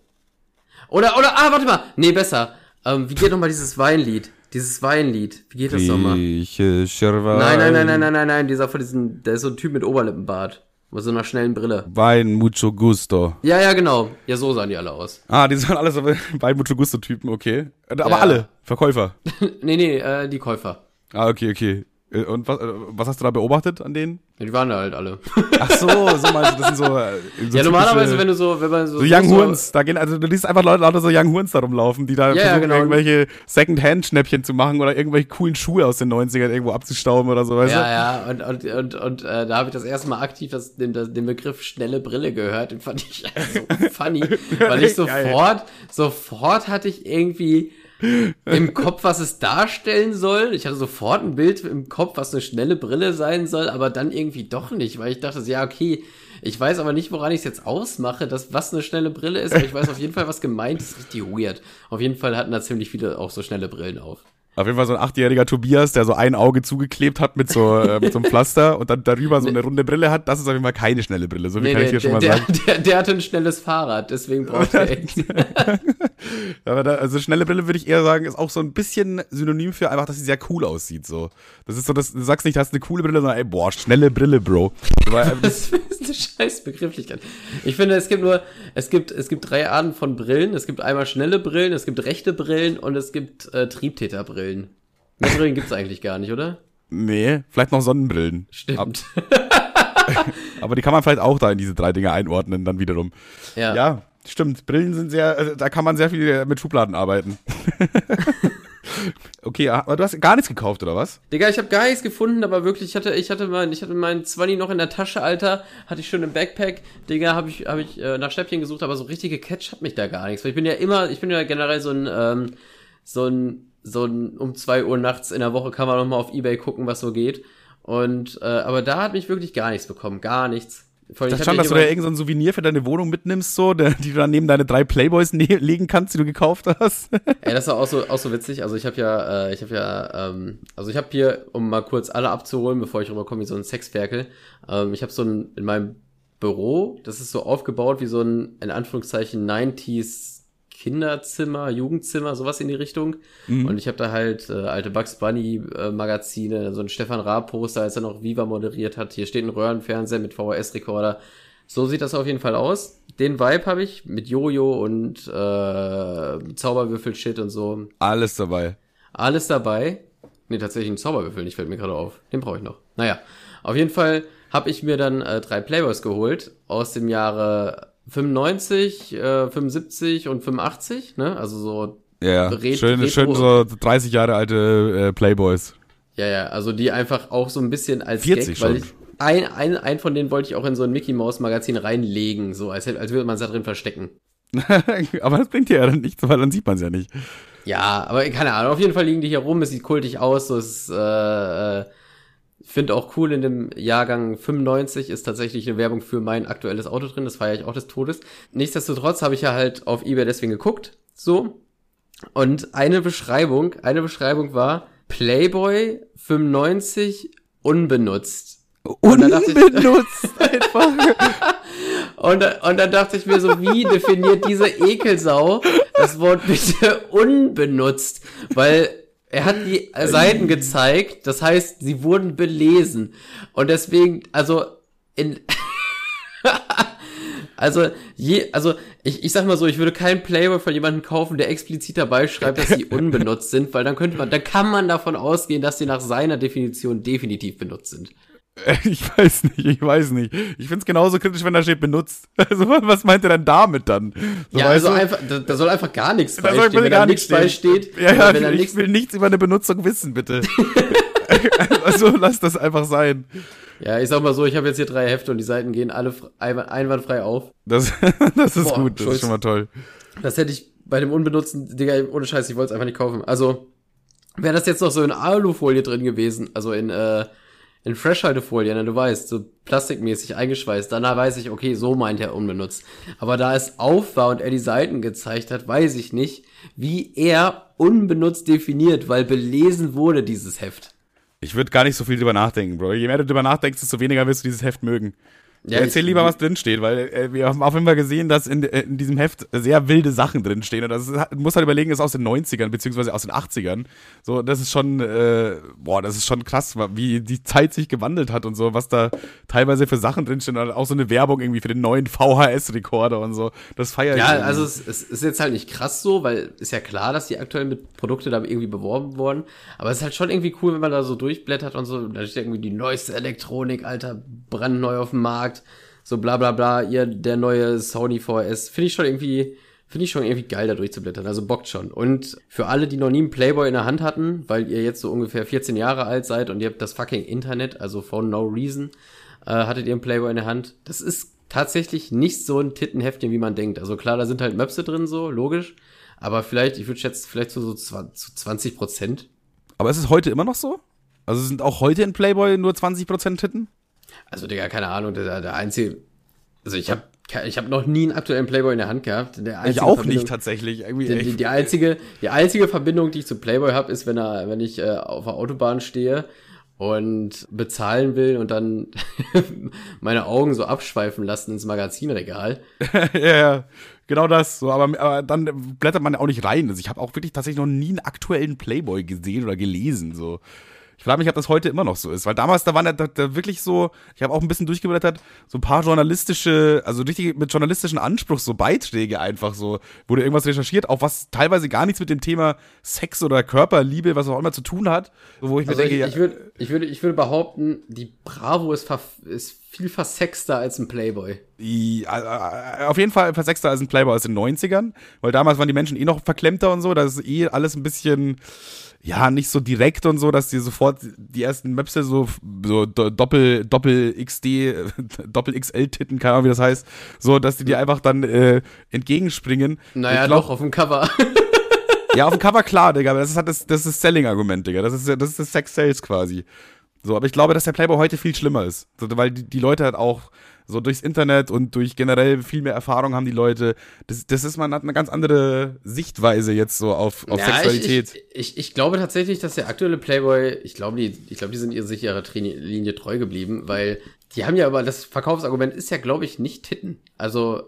Oder, oder, ah, warte mal, nee, besser. Ähm, wie geht nochmal dieses Weinlied? Dieses Weinlied, wie geht das nochmal? Nein, nein, nein, nein, nein, nein, nein, dieser von diesen, der ist so ein Typ mit Oberlippenbart. Mit so einer schnellen Brille. Wein mucho gusto. Ja, ja, genau. Ja, so sahen die alle aus. Ah, die sahen alle so Wein mucho gusto Typen, okay. Aber ja. alle, Verkäufer. nee, nee, äh, die Käufer. Ah, okay, okay. Äh, und was, äh, was hast du da beobachtet an denen? Ja, die waren da halt alle. Ach so, so meinst du, das sind so. Äh, so ja, normalerweise, wenn du so, wenn man so. So Young Horns, da gehen, also du liest einfach Leute, Leute so Young Horns da rumlaufen, die da ja, versuchen, ja, genau. irgendwelche Second-Hand-Schnäppchen zu machen oder irgendwelche coolen Schuhe aus den 90ern irgendwo abzustauben oder so, weißt ja, du? Ja, ja, und, und, und, und äh, da habe ich das erste Mal aktiv das, den, das, den Begriff schnelle Brille gehört. Den fand ich so funny, weil ich sofort, sofort hatte ich irgendwie im Kopf, was es darstellen soll. Ich hatte sofort ein Bild im Kopf, was eine schnelle Brille sein soll, aber dann irgendwie doch nicht, weil ich dachte, ja, okay, ich weiß aber nicht, woran ich es jetzt ausmache, dass, was eine schnelle Brille ist, aber ich weiß auf jeden Fall, was gemeint ist. Richtig weird. Auf jeden Fall hatten da ziemlich viele auch so schnelle Brillen auf. Auf jeden Fall so ein achtjähriger Tobias, der so ein Auge zugeklebt hat mit so, äh, mit so einem Pflaster und dann darüber so eine runde Brille hat. Das ist auf jeden Fall keine schnelle Brille. So viel nee, kann nee, ich dir schon mal der, sagen. Der, der, der hatte ein schnelles Fahrrad, deswegen braucht er echt. Aber da, also schnelle Brille würde ich eher sagen, ist auch so ein bisschen Synonym für einfach, dass sie sehr cool aussieht. So. Das ist so, dass du sagst nicht, du hast eine coole Brille, sondern ey, boah, schnelle Brille, Bro. das ist eine scheiß Begrifflichkeit. Ich finde, es gibt nur, es gibt, es gibt drei Arten von Brillen. Es gibt einmal schnelle Brillen, es gibt rechte Brillen und es gibt äh, Triebtäterbrillen. Mehr Brillen gibt's eigentlich gar nicht, oder? Nee, vielleicht noch Sonnenbrillen. Stimmt. Aber die kann man vielleicht auch da in diese drei Dinge einordnen, dann wiederum. Ja. Ja, stimmt. Brillen sind sehr, also da kann man sehr viel mit Schubladen arbeiten. okay, aber du hast gar nichts gekauft, oder was? Digga, ich habe gar nichts gefunden, aber wirklich, ich hatte, ich hatte mein, ich hatte meinen Zwanni noch in der Tasche, Alter, hatte ich schon im Backpack. Digga, habe ich, habe ich äh, nach Schnäppchen gesucht, aber so richtige Catch hat mich da gar nichts. Weil ich bin ja immer, ich bin ja generell so ein, ähm, so ein so um zwei Uhr nachts in der Woche kann man noch mal auf Ebay gucken, was so geht. Und äh, aber da hat mich wirklich gar nichts bekommen, gar nichts. Allem, ich schon, dass du da irgendein so Souvenir für deine Wohnung mitnimmst, so, die du dann neben deine drei Playboys ne legen kannst, die du gekauft hast. Ey, das war auch so, auch so witzig. Also ich habe ja, äh, ich habe ja, ähm, also ich habe hier, um mal kurz alle abzuholen, bevor ich rüberkomme, wie so ein Sexferkel. Ähm, ich habe so ein in meinem Büro, das ist so aufgebaut wie so ein in Anführungszeichen 90s Kinderzimmer, Jugendzimmer, sowas in die Richtung. Mhm. Und ich habe da halt äh, alte Bugs Bunny äh, Magazine, so ein Stefan Raab Poster, als er noch Viva moderiert hat. Hier steht ein Röhrenfernseher mit VHS-Rekorder. So sieht das auf jeden Fall aus. Den Vibe habe ich mit Jojo und äh, Zauberwürfel-Shit und so. Alles dabei. Alles dabei. Nee, tatsächlich ein Zauberwürfel, nicht fällt mir gerade auf. Den brauche ich noch. Naja, auf jeden Fall habe ich mir dann äh, drei Playboys geholt aus dem Jahre 95, äh, 75 und 85, ne? Also so ja, schön, schön so 30 Jahre alte äh, Playboys. Ja, ja, also die einfach auch so ein bisschen als 40 Gag, weil ich ein, ein, ein von denen wollte ich auch in so ein Mickey Mouse Magazin reinlegen, so als, als würde man es da drin verstecken. aber das bringt ja dann nichts, weil dann sieht man es ja nicht. Ja, aber keine Ahnung, auf jeden Fall liegen die hier rum, es sieht kultig aus, so es ist, äh, äh finde auch cool, in dem Jahrgang 95 ist tatsächlich eine Werbung für mein aktuelles Auto drin. Das feiere ich auch des Todes. Nichtsdestotrotz habe ich ja halt auf eBay deswegen geguckt. So. Und eine Beschreibung, eine Beschreibung war Playboy 95 unbenutzt. Unbenutzt einfach. und, und dann dachte ich mir so, wie definiert diese Ekelsau das Wort bitte unbenutzt? Weil er hat die Seiten gezeigt, das heißt, sie wurden belesen. Und deswegen, also, in, also, je, also, ich, ich sag mal so, ich würde keinen Playboy von jemandem kaufen, der explizit dabei schreibt, dass sie unbenutzt sind, weil dann könnte man, dann kann man davon ausgehen, dass sie nach seiner Definition definitiv benutzt sind. Ich weiß nicht, ich weiß nicht. Ich find's genauso kritisch, wenn da steht benutzt. Also, was meint er denn damit dann? So, ja, also einfach, da, da, soll einfach gar nichts da beistehen. Wenn da nichts beisteht, ja, ja, wenn ich, ich will nichts über eine Benutzung wissen, bitte. also, lass das einfach sein. Ja, ich sag mal so, ich habe jetzt hier drei Hefte und die Seiten gehen alle einwandfrei auf. Das, das ist Boah, gut, das Schulz. ist schon mal toll. Das hätte ich bei dem unbenutzten, Digga, ohne Scheiß, ich wollte es einfach nicht kaufen. Also, wäre das jetzt noch so in Alufolie drin gewesen, also in, äh, in Freshhaltefolie, ne, du weißt, so plastikmäßig eingeschweißt, dann weiß ich, okay, so meint er unbenutzt. Aber da es auf war und er die Seiten gezeigt hat, weiß ich nicht, wie er unbenutzt definiert, weil belesen wurde dieses Heft. Ich würde gar nicht so viel drüber nachdenken, Bro. Je mehr du drüber nachdenkst, desto weniger wirst du dieses Heft mögen. Ja, Erzähl lieber, was drinsteht, weil äh, wir haben auf jeden Fall gesehen, dass in, äh, in diesem Heft sehr wilde Sachen drinstehen. Und das ist, muss halt überlegen, ist aus den 90ern, beziehungsweise aus den 80ern. So, das ist schon, äh, boah, das ist schon krass, wie die Zeit sich gewandelt hat und so, was da teilweise für Sachen drinstehen. Und auch so eine Werbung irgendwie für den neuen VHS-Rekorder und so. Das feiere ich. Ja, irgendwie. also es, es, ist jetzt halt nicht krass so, weil ist ja klar, dass die aktuell mit Produkte da irgendwie beworben wurden. Aber es ist halt schon irgendwie cool, wenn man da so durchblättert und so. Da steht irgendwie die neueste Elektronik, Alter, brandneu auf dem Markt so bla bla bla, ihr der neue Sony VS, finde ich schon irgendwie, finde ich schon irgendwie geil, da durchzublättern. Also bockt schon. Und für alle, die noch nie einen Playboy in der Hand hatten, weil ihr jetzt so ungefähr 14 Jahre alt seid und ihr habt das fucking Internet, also for no reason, äh, hattet ihr einen Playboy in der Hand. Das ist tatsächlich nicht so ein Tittenheftchen, wie man denkt. Also klar, da sind halt Möpse drin, so, logisch. Aber vielleicht, ich würde schätzen, vielleicht so, so 20 Prozent. Aber ist es heute immer noch so? Also sind auch heute in Playboy nur 20 Prozent Titten? Also, Digga, keine Ahnung, der, der einzige. Also, ich habe ich hab noch nie einen aktuellen Playboy in der Hand gehabt. ich auch nicht tatsächlich. Irgendwie die, die, die, einzige, die einzige Verbindung, die ich zu Playboy habe, ist, wenn, er, wenn ich äh, auf der Autobahn stehe und bezahlen will und dann meine Augen so abschweifen lassen ins Magazinregal. ja, ja, genau das. So, aber, aber dann blättert man auch nicht rein. Also ich habe auch wirklich tatsächlich noch nie einen aktuellen Playboy gesehen oder gelesen. So. Ich frage mich, ob das heute immer noch so ist, weil damals, da waren da, da wirklich so, ich habe auch ein bisschen durchgeblättert, so ein paar journalistische, also richtig mit journalistischen Anspruch, so Beiträge einfach so, wurde irgendwas recherchiert, auch was teilweise gar nichts mit dem Thema Sex oder Körperliebe, was auch immer zu tun hat, wo ich also mir denke, ich, ich würde, ich würde, ich würde behaupten, die Bravo ist, ist viel versexter als ein Playboy. Ja, auf jeden Fall versexter als ein Playboy aus den 90ern, weil damals waren die Menschen eh noch verklemmter und so, das ist eh alles ein bisschen ja, nicht so direkt und so, dass die sofort die ersten Möpse so, so Doppel, Doppel XD, Doppel XL-Titten, keine Ahnung, wie das heißt, so, dass die dir einfach dann äh, entgegenspringen. Naja, glaub, doch, auf dem Cover. ja, auf dem Cover klar, Digga, aber das ist halt das, das ist Selling-Argument, Digga. Das ist, das ist das Sex-Sales quasi. So, aber ich glaube, dass der Playboy heute viel schlimmer ist. So, weil die, die Leute halt auch so durchs Internet und durch generell viel mehr Erfahrung haben die Leute. Das, das ist, man hat eine ganz andere Sichtweise jetzt so auf, auf ja, Sexualität. Ich, ich, ich, glaube tatsächlich, dass der aktuelle Playboy, ich glaube, die, ich glaube, die sind ihr sich ihrer Linie treu geblieben, weil die haben ja aber, das Verkaufsargument ist ja, glaube ich, nicht Titten. Also,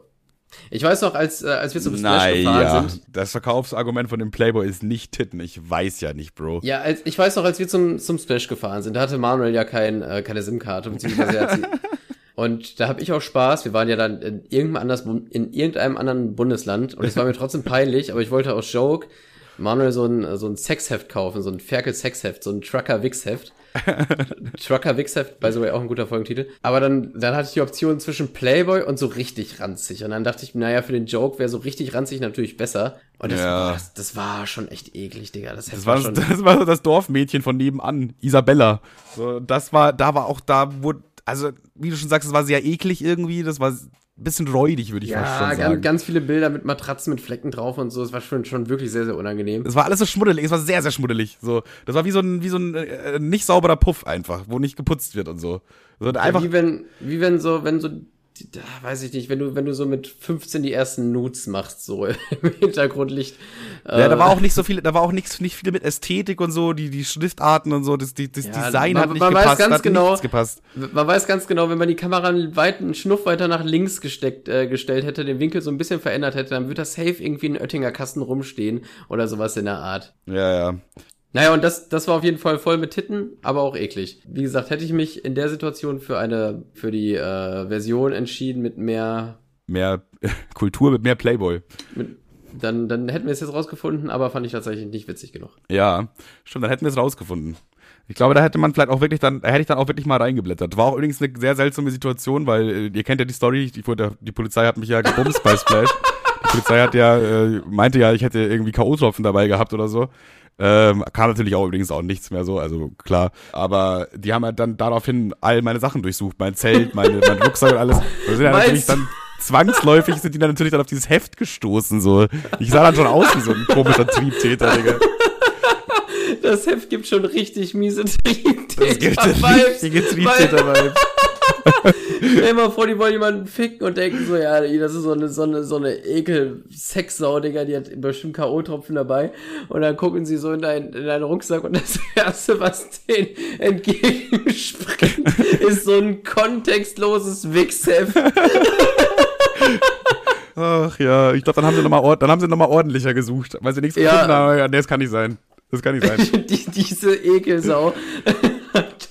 ich weiß noch, als, äh, als wir zum Splash gefahren ja. sind. Das Verkaufsargument von dem Playboy ist nicht Titten. Ich weiß ja nicht, Bro. Ja, als, ich weiß noch, als wir zum, zum Splash gefahren sind, da hatte Manuel ja kein, äh, keine SIM-Karte, beziehungsweise er hat sie, Und da habe ich auch Spaß. Wir waren ja dann in irgendeinem, anders, in irgendeinem anderen Bundesland und es war mir trotzdem peinlich, aber ich wollte aus Joke Manuel so ein, so ein Sexheft kaufen, so ein Ferkel-Sexheft, so ein Trucker-Wix-Heft. Trucker-Wix-Heft, by the way, auch ein guter Folgentitel. Aber dann, dann hatte ich die Option zwischen Playboy und so richtig ranzig. Und dann dachte ich, naja, für den Joke wäre so richtig ranzig natürlich besser. Und das, ja. das, das, war schon echt eklig, Digga. Das, das war, schon das war so das Dorfmädchen von nebenan, Isabella. So, das war, da war auch, da wurde also wie du schon sagst, es war sehr eklig irgendwie. Das war ein bisschen räudig, würde ich ja, fast schon sagen. Ja, ganz viele Bilder mit Matratzen mit Flecken drauf und so. Es war schon, schon wirklich sehr, sehr unangenehm. Es war alles so schmuddelig. Es war sehr, sehr schmuddelig. So, das war wie so ein, wie so ein äh, nicht sauberer Puff einfach, wo nicht geputzt wird und so. so ja, einfach wie wenn, wie wenn so, wenn so da weiß ich nicht, wenn du, wenn du so mit 15 die ersten Nudes machst, so im Hintergrundlicht. Ja, da war äh, auch nicht so viel, da war auch nichts, nicht viel mit Ästhetik und so, die, die Schriftarten und so, das, die, das ja, Design man, hat nicht man gepasst, weiß ganz genau, gepasst. Man weiß ganz genau, wenn man die Kamera einen weiten Schnuff weiter nach links gesteckt, äh, gestellt hätte, den Winkel so ein bisschen verändert hätte, dann würde das safe irgendwie in Oettinger Kasten rumstehen oder sowas in der Art. Ja, ja. Naja, und das, das war auf jeden Fall voll mit Titten, aber auch eklig. Wie gesagt, hätte ich mich in der Situation für eine, für die äh, Version entschieden mit mehr. Mehr Kultur, mit mehr Playboy. Mit, dann, dann hätten wir es jetzt rausgefunden, aber fand ich tatsächlich nicht witzig genug. Ja, stimmt, dann hätten wir es rausgefunden. Ich glaube, da hätte man vielleicht auch wirklich dann, da hätte ich dann auch wirklich mal reingeblättert. War auch übrigens eine sehr seltsame Situation, weil äh, ihr kennt ja die Story, die, die, die Polizei hat mich ja gebumst bei Splash. Die Polizei hat ja, äh, meinte ja, ich hätte irgendwie K.O.-Tropfen dabei gehabt oder so. Ähm, kam natürlich auch übrigens auch nichts mehr so, also klar. Aber die haben halt dann daraufhin all meine Sachen durchsucht, mein Zelt, meine, mein Rucksack und alles. Und sind dann natürlich dann zwangsläufig sind die dann natürlich dann auf dieses Heft gestoßen, so. Ich sah dann schon aus wie so ein komischer Triebtäter, Digga. Das Heft gibt schon richtig miese Triebtäter. Das gibt richtige Triebtäter-Vibes. Stell mal vor, die wollen jemanden ficken und denken so, ja, das ist so eine, so eine, so eine Ekel-Sexsau, Digga, die hat bestimmt K.O.-Tropfen dabei. Und dann gucken sie so in deinen, in deinen Rucksack und das Erste, was denen entgegenspringt, ist so ein kontextloses Wichsheft. Ach ja, ich glaube, dann haben sie nochmal dann haben sie noch mal ordentlicher gesucht, weil sie nichts Ja. gefunden haben. Ja, nee, das kann nicht sein. Das kann nicht sein. Die, diese Ekelsau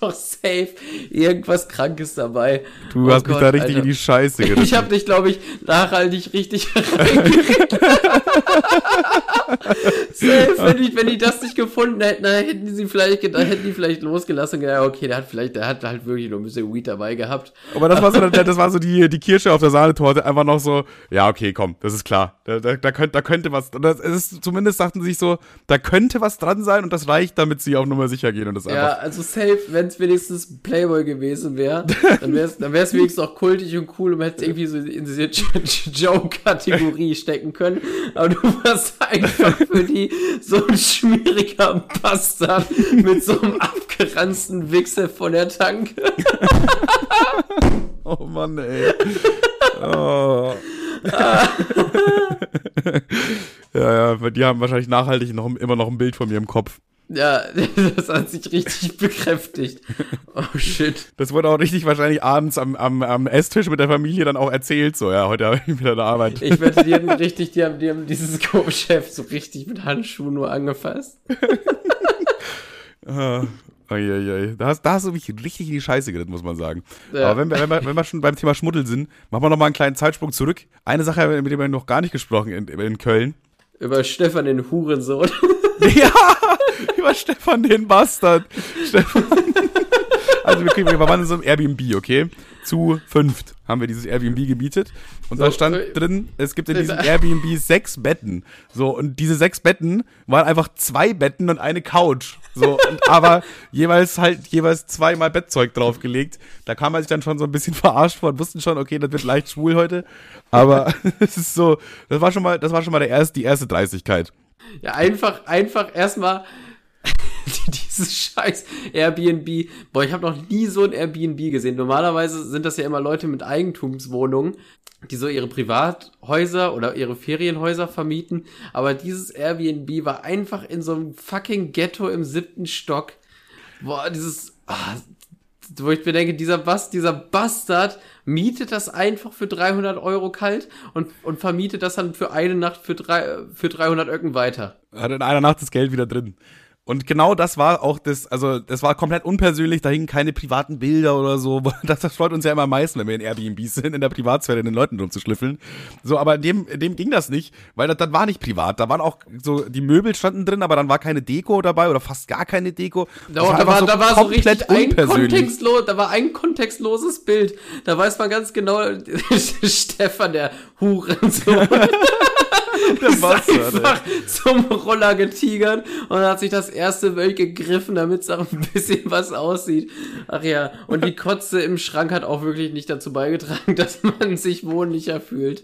doch safe irgendwas Krankes dabei. Du Oh hast mich Gott, da richtig Alter. in die Scheiße gerissen. Ich habe dich, glaube ich, nachhaltig richtig reingeritten. Safe, wenn die, wenn die das nicht gefunden hätten, dann hätten die sie vielleicht, dann hätten die vielleicht losgelassen und gedacht, okay, der hat vielleicht, der hat halt wirklich nur ein bisschen Weed dabei gehabt. Aber das war so, das war so die, die Kirsche auf der Sahnetorte, einfach noch so, ja, okay, komm, das ist klar. Da, da, da, könnte, da könnte was, das ist, zumindest dachten sie sich so, da könnte was dran sein und das reicht, damit sie auf Nummer sicher gehen und das Ja, einfach. also safe, wenn es wenigstens Playboy gewesen wäre, dann wäre es dann wär's wenigstens auch kultig und cool und man hätte irgendwie so in diese Joe-Kategorie stecken können. Aber du warst einfach für die so ein schmieriger Bastard mit so einem abgeranzten Wichser von der Tanke. Oh Mann, ey. Oh. ja, ja, die haben wahrscheinlich nachhaltig noch, immer noch ein Bild von mir im Kopf. Ja, das hat sich richtig bekräftigt. Oh shit. Das wurde auch richtig wahrscheinlich abends am, am, am Esstisch mit der Familie dann auch erzählt, so, ja, heute habe ich wieder eine Arbeit. Ich wette, die haben richtig, die haben, die haben dieses Chef so richtig mit Handschuhen nur angefasst. Ah, Uiuiui. Da hast, da hast du mich richtig in die Scheiße geritten, muss man sagen. Ja. Aber wenn wir, wenn, wir, wenn wir schon beim Thema Schmuddel sind, machen wir noch mal einen kleinen Zeitsprung zurück. Eine Sache, mit der wir noch gar nicht gesprochen in, in Köln. Über Stefan den Hurensohn. ja, über Stefan den Bastard. Stefan. Also wir, kriegen, wir waren in so einem Airbnb, okay? Zu fünft haben wir dieses Airbnb gemietet. Und da So, stand äh, drin, es gibt in diesem Airbnb sechs Betten. So, und diese sechs Betten waren einfach zwei Betten und eine Couch. So, und aber jeweils halt jeweils zweimal Bettzeug draufgelegt. Da kam man sich dann schon so ein bisschen verarscht vor und wussten schon, okay, das wird leicht schwul heute. Aber es ist so, das war schon mal, das war schon mal der erste, die erste Dreistigkeit. Ja, einfach, einfach erstmal dieses scheiß Airbnb. Boah, ich habe noch nie so ein Airbnb gesehen. Normalerweise sind das ja immer Leute mit Eigentumswohnungen, die so ihre Privathäuser oder ihre Ferienhäuser vermieten. Aber dieses Airbnb war einfach in so einem fucking Ghetto im siebten Stock. Boah, dieses, ah, wo ich mir denke, dieser, Bast, dieser Bastard mietet das einfach für 300 Euro kalt und, und vermietet das dann für eine Nacht für, drei, für 300 Öcken weiter. Hat in einer Nacht das Geld wieder drin. Und genau das war auch das, also das war komplett unpersönlich, da hingen keine privaten Bilder oder so. Das, das freut uns ja immer am meisten, wenn wir in Airbnb sind, in der Privatsphäre den Leuten rumzuschlüffeln. So, aber in dem, in dem ging das nicht, weil das, das war nicht privat. Da waren auch so, die Möbel standen drin, aber dann war keine Deko dabei oder fast gar keine Deko. Das Doch, da war, da war so komplett richtig ein da war ein kontextloses Bild. Da weiß man ganz genau, Stefan, der Hurensohn, Der ist Bastard, ey. einfach zum Roller getigert und hat sich das erste Wölk gegriffen, damit es auch ein bisschen was aussieht. Ach ja, und die Kotze im Schrank hat auch wirklich nicht dazu beigetragen, dass man sich wohnlicher fühlt.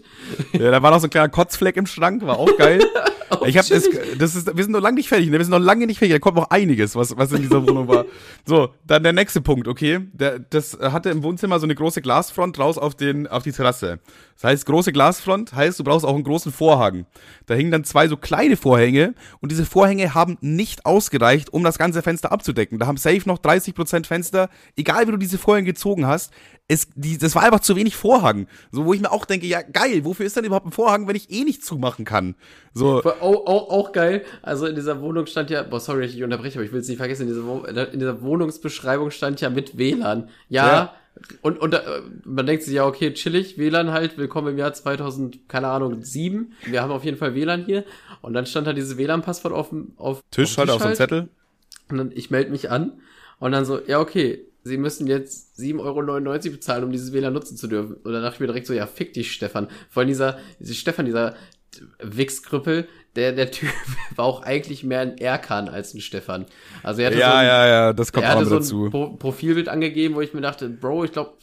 Ja, da war noch so ein kleiner Kotzfleck im Schrank, war auch geil. Auch ich hab das, das ist, wir sind noch lange nicht fertig, ne? Wir sind noch lange nicht fertig. Da kommt noch einiges, was, was in dieser Wohnung war. So, dann der nächste Punkt, okay? Der, das hatte im Wohnzimmer so eine große Glasfront raus auf den, auf die Terrasse. Das heißt, große Glasfront heißt, du brauchst auch einen großen Vorhang. Da hingen dann zwei so kleine Vorhänge und diese Vorhänge haben nicht ausgereicht, um das ganze Fenster abzudecken. Da haben safe noch 30% Fenster, egal wie du diese Vorhänge gezogen hast. Es, die, das war einfach zu wenig Vorhang. So, wo ich mir auch denke, ja geil, wofür ist denn überhaupt ein Vorhang, wenn ich eh nicht zumachen kann? So, Auch, auch, auch geil. Also in dieser Wohnung stand ja, boah, sorry, ich unterbreche, aber ich will es nicht vergessen, in dieser, in dieser Wohnungsbeschreibung stand ja mit WLAN. Ja. Ja. Und, und äh, man denkt sich ja, okay, chillig, WLAN halt, willkommen im Jahr 2000, keine Ahnung, 7. Wir haben auf jeden Fall WLAN hier. Und dann stand da dieses WLAN-Passwort auf dem auf, Tisch auf halt dem auf so einem Zettel. Und dann, ich melde mich an. Und dann so, ja, okay, Sie müssen jetzt 7,99 Euro bezahlen, um dieses WLAN nutzen zu dürfen. Und dann dachte ich mir direkt so, ja, fick dich, Stefan. Vor allem dieser, dieser Stefan, dieser Wichskrüppel, der, der Typ war auch eigentlich mehr ein Erkan als ein Stefan. Also er hatte so Ja, ein, ja, ja, das kommt auch so dazu. Pro Profilbild angegeben, wo ich mir dachte, Bro, ich glaube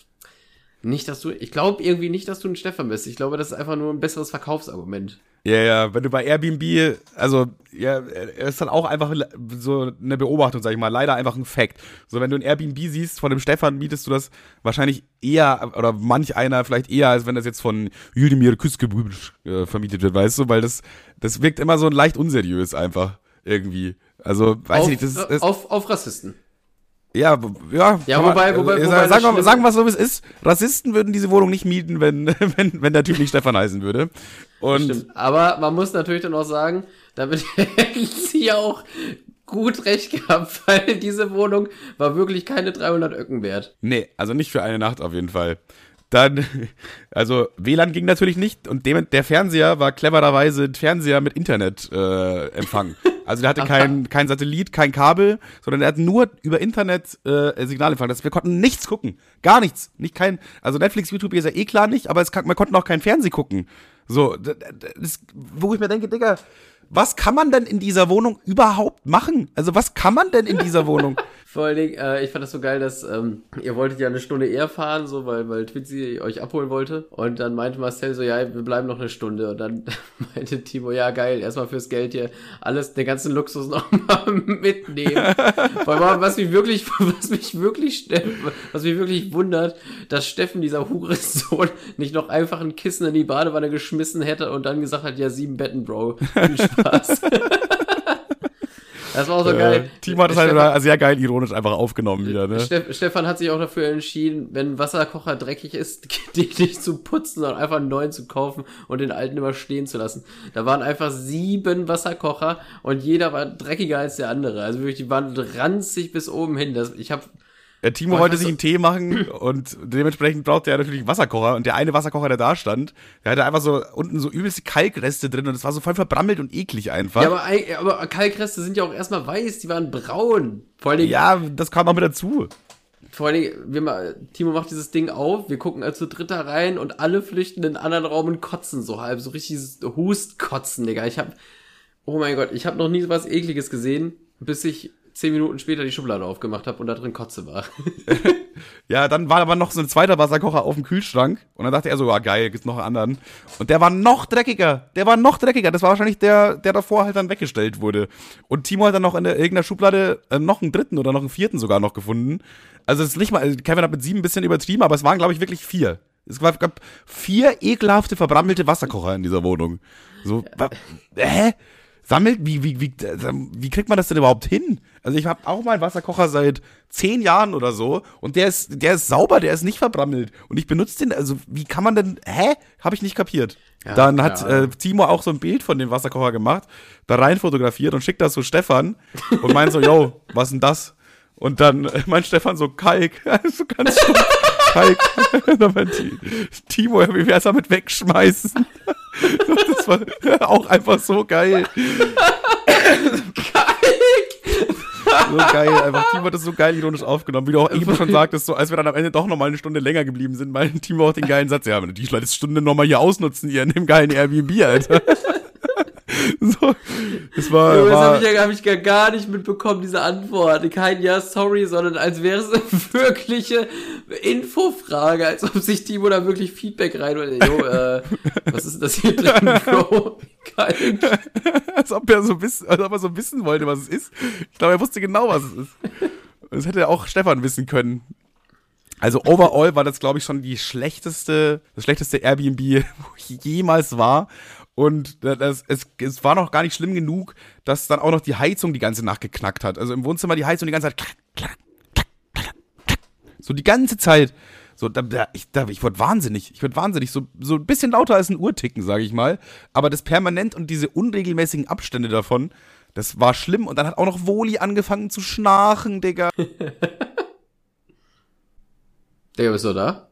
nicht, dass du, ich glaube irgendwie nicht, dass du ein Stefan bist. Ich glaube, das ist einfach nur ein besseres Verkaufsargument. Ja, ja, wenn du bei Airbnb, also ja, ist dann auch einfach so eine Beobachtung, sag ich mal, leider einfach ein Fact. So, wenn du ein Airbnb siehst von dem Stefan, mietest du das wahrscheinlich eher, oder manch einer vielleicht eher, als wenn das jetzt von Judimir Küskebrübisch äh, vermietet wird, weißt du, weil das, das wirkt immer so leicht unseriös einfach, irgendwie. Also, weiß auf, ich nicht, das ist. Auf, auf Rassisten. Ja, ja. Ja, wobei, wobei, äh, wobei sagen, wir, sagen wir so, wie es ist. Rassisten würden diese Wohnung nicht mieten, wenn, wenn, wenn der Typ nicht Stefan heißen würde. Und Stimmt. Aber man muss natürlich dann auch sagen, damit hätten sie ja auch gut recht gehabt, weil diese Wohnung war wirklich keine 300 Öcken wert. Nee, also nicht für eine Nacht auf jeden Fall. Dann, also WLAN ging natürlich nicht und dem, der Fernseher war clevererweise ein Fernseher mit Internetempfang. Äh, also der hatte kein, kein Satellit, kein Kabel, sondern er hat nur über Internet äh, Signalempfang. Das, wir konnten nichts gucken. Gar nichts. Nicht kein, also Netflix, YouTube ist ja eh klar nicht, aber es kann, man konnte auch kein Fernsehen gucken. So, das, wo ich mir denke, Digga, was kann man denn in dieser Wohnung überhaupt machen? Also was kann man denn in dieser Wohnung? Vor allen Dingen, äh, ich fand das so geil, dass ähm, ihr wolltet ja eine Stunde eher fahren, so weil, weil Twitzy euch abholen wollte. Und dann meinte Marcel so, ja, wir bleiben noch eine Stunde. Und dann meinte Timo, ja geil, erstmal fürs Geld hier alles, den ganzen Luxus nochmal mitnehmen. Weil was mich wirklich, was mich wirklich, was mich wirklich wundert, dass Steffen, dieser Hurensohn, nicht noch einfach ein Kissen in die Badewanne geschmissen hätte und dann gesagt hat, ja, sieben Betten, Bro. Viel Spaß. Das war auch so äh, geil. Timo hat das halt Stefan, sehr geil ironisch einfach aufgenommen wieder, ne? Stefan hat sich auch dafür entschieden, wenn Wasserkocher dreckig ist, den nicht zu putzen, sondern einfach einen neuen zu kaufen und den alten immer stehen zu lassen. Da waren einfach sieben Wasserkocher und jeder war dreckiger als der andere. Also wirklich, die waren ranzig bis oben hin. Das, ich habe der Timo wollte sich einen Tee machen und dementsprechend brauchte er natürlich einen Wasserkocher. Und der eine Wasserkocher, der da stand, der hatte einfach so unten so übelste Kalkreste drin und es war so voll verbrammelt und eklig einfach. Ja, aber, aber Kalkreste sind ja auch erstmal weiß, die waren braun. Vor Dingen, ja, das kam auch mit dazu. Vor Dingen, wir, Timo macht dieses Ding auf, wir gucken also dritter rein und alle flüchten in einen anderen Raum und kotzen so halb, so richtiges Hustkotzen, Digga. Ich hab, oh mein Gott, ich habe noch nie so was ekliges gesehen, bis ich zehn Minuten später die Schublade aufgemacht habe und da drin Kotze war. ja, dann war aber noch so ein zweiter Wasserkocher auf dem Kühlschrank und dann dachte er so, ah geil, gibt's noch einen anderen. Und der war noch dreckiger. Der war noch dreckiger. Das war wahrscheinlich der, der davor halt dann weggestellt wurde. Und Timo hat dann noch in der, irgendeiner Schublade äh, noch einen dritten oder noch einen vierten sogar noch gefunden. Also es ist nicht mal, also Kevin hat mit sieben ein bisschen übertrieben, aber es waren, glaube ich, wirklich vier. Es gab vier ekelhafte, verbrammelte Wasserkocher in dieser Wohnung. So, hä? Sammelt, wie, wie, wie, wie kriegt man das denn überhaupt hin? Also ich habe auch mal einen Wasserkocher seit zehn Jahren oder so und der ist, der ist sauber, der ist nicht verbrammelt und ich benutze den, also wie kann man denn, hä? Habe ich nicht kapiert. Ja, Dann hat ja. äh, Timo auch so ein Bild von dem Wasserkocher gemacht, da rein fotografiert und schickt das so Stefan und meint so, yo, was denn das? Und dann äh, meint Stefan so, Kalk, so ganz so, Kalk. dann meint Timo, wie wär's damit wegschmeißen? das war auch einfach so geil. so geil, einfach Timo hat das so geil ironisch aufgenommen, wie du auch eben schon sagtest, so als wir dann am Ende doch nochmal eine Stunde länger geblieben sind, meinte Timo auch den geilen Satz, ja, die letzte Stunde nochmal hier ausnutzen, ihr in dem geilen Airbnb, Alter. So, das war. Ja, das habe ich ja hab ich gar nicht mitbekommen, diese Antwort. Kein Ja, sorry, sondern als wäre es eine wirkliche Infofrage, als ob sich Timo da wirklich Feedback rein und jo, äh, was ist das hier drin, Bro? Geil. als ob er so wissen, als ob er so wissen wollte, was es ist. Ich glaube, er wusste genau, was es ist. Das hätte auch Stefan wissen können. Also overall war das, glaube ich, schon die schlechteste, das schlechteste Airbnb, wo ich jemals war. Und das, es, es war noch gar nicht schlimm genug, dass dann auch noch die Heizung die ganze Nacht geknackt hat. Also im Wohnzimmer die Heizung die ganze Zeit. Klack, klack, klack, klack, klack. So die ganze Zeit. So, da, da, ich, da, ich wurde wahnsinnig. Ich wurde wahnsinnig. So, so ein bisschen lauter als ein Uhrticken, sage ich mal. Aber das permanent und diese unregelmäßigen Abstände davon, das war schlimm. Und dann hat auch noch Woli angefangen zu schnarchen, Digga. Digga, bist du da?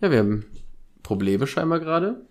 Ja, wir haben Probleme scheinbar gerade.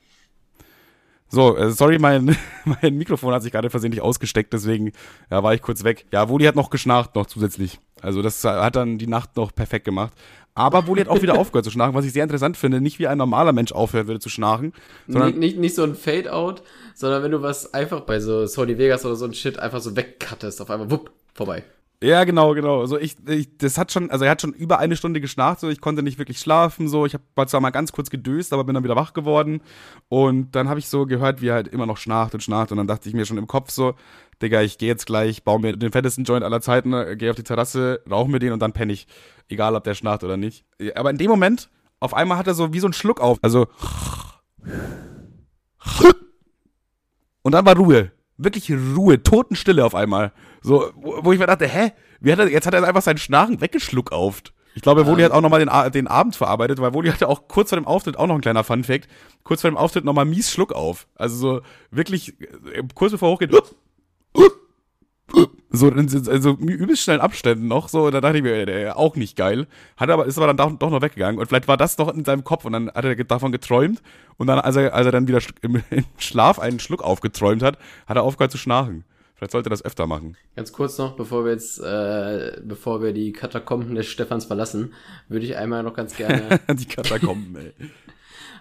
So, äh, sorry, mein, mein Mikrofon hat sich gerade versehentlich ausgesteckt, deswegen ja, war ich kurz weg. Ja, Woli hat noch geschnarcht, noch zusätzlich. Also das hat dann die Nacht noch perfekt gemacht. Aber Woli hat auch wieder aufgehört zu schnarchen, was ich sehr interessant finde. Nicht wie ein normaler Mensch aufhören würde zu schnarchen. Sondern nicht, nicht, nicht so ein Fade-out, sondern wenn du was einfach bei so Sony Vegas oder so ein Shit einfach so wegcuttest, auf einmal wupp, vorbei. Ja, genau, genau. Also ich, ich, das hat schon, also er hat schon über eine Stunde geschnarcht, so ich konnte nicht wirklich schlafen, so. Ich habe zwar mal ganz kurz gedöst, aber bin dann wieder wach geworden. Und dann habe ich so gehört, wie er halt immer noch schnarcht und schnarcht. Und dann dachte ich mir schon im Kopf so, Digga, ich gehe jetzt gleich, baue mir den fettesten Joint aller Zeiten, gehe auf die Terrasse, rauche mir den und dann penne ich, egal ob der schnarcht oder nicht. Aber in dem Moment, auf einmal hat er so wie so einen Schluck auf, also und dann war Ruhe wirklich Ruhe, Totenstille auf einmal. So, wo, wo ich mir dachte, hä? Wie hat er, jetzt hat er einfach seinen Schnarchen weggeschluckauft. Ich glaube, Woli hat auch nochmal den, den Abend verarbeitet, weil Woli hatte auch kurz vor dem Auftritt auch noch ein kleiner Funfact. Kurz vor dem Auftritt nochmal mies Schluck auf. Also so wirklich äh, kurz bevor hochgeht. So, in so übelst schnellen Abständen noch, so, da dachte ich mir, der, auch nicht geil. Hat aber, ist aber dann doch, noch weggegangen. Und vielleicht war das doch in seinem Kopf und dann hat er davon geträumt. Und dann, als er, als er dann wieder im, im Schlaf einen Schluck aufgeträumt hat, hat er aufgehört zu schnarchen. Vielleicht sollte er das öfter machen. Ganz kurz noch, bevor wir jetzt, äh, bevor wir die Katakomben des Stefans verlassen, würde ich einmal noch ganz gerne. die Katakomben, ey.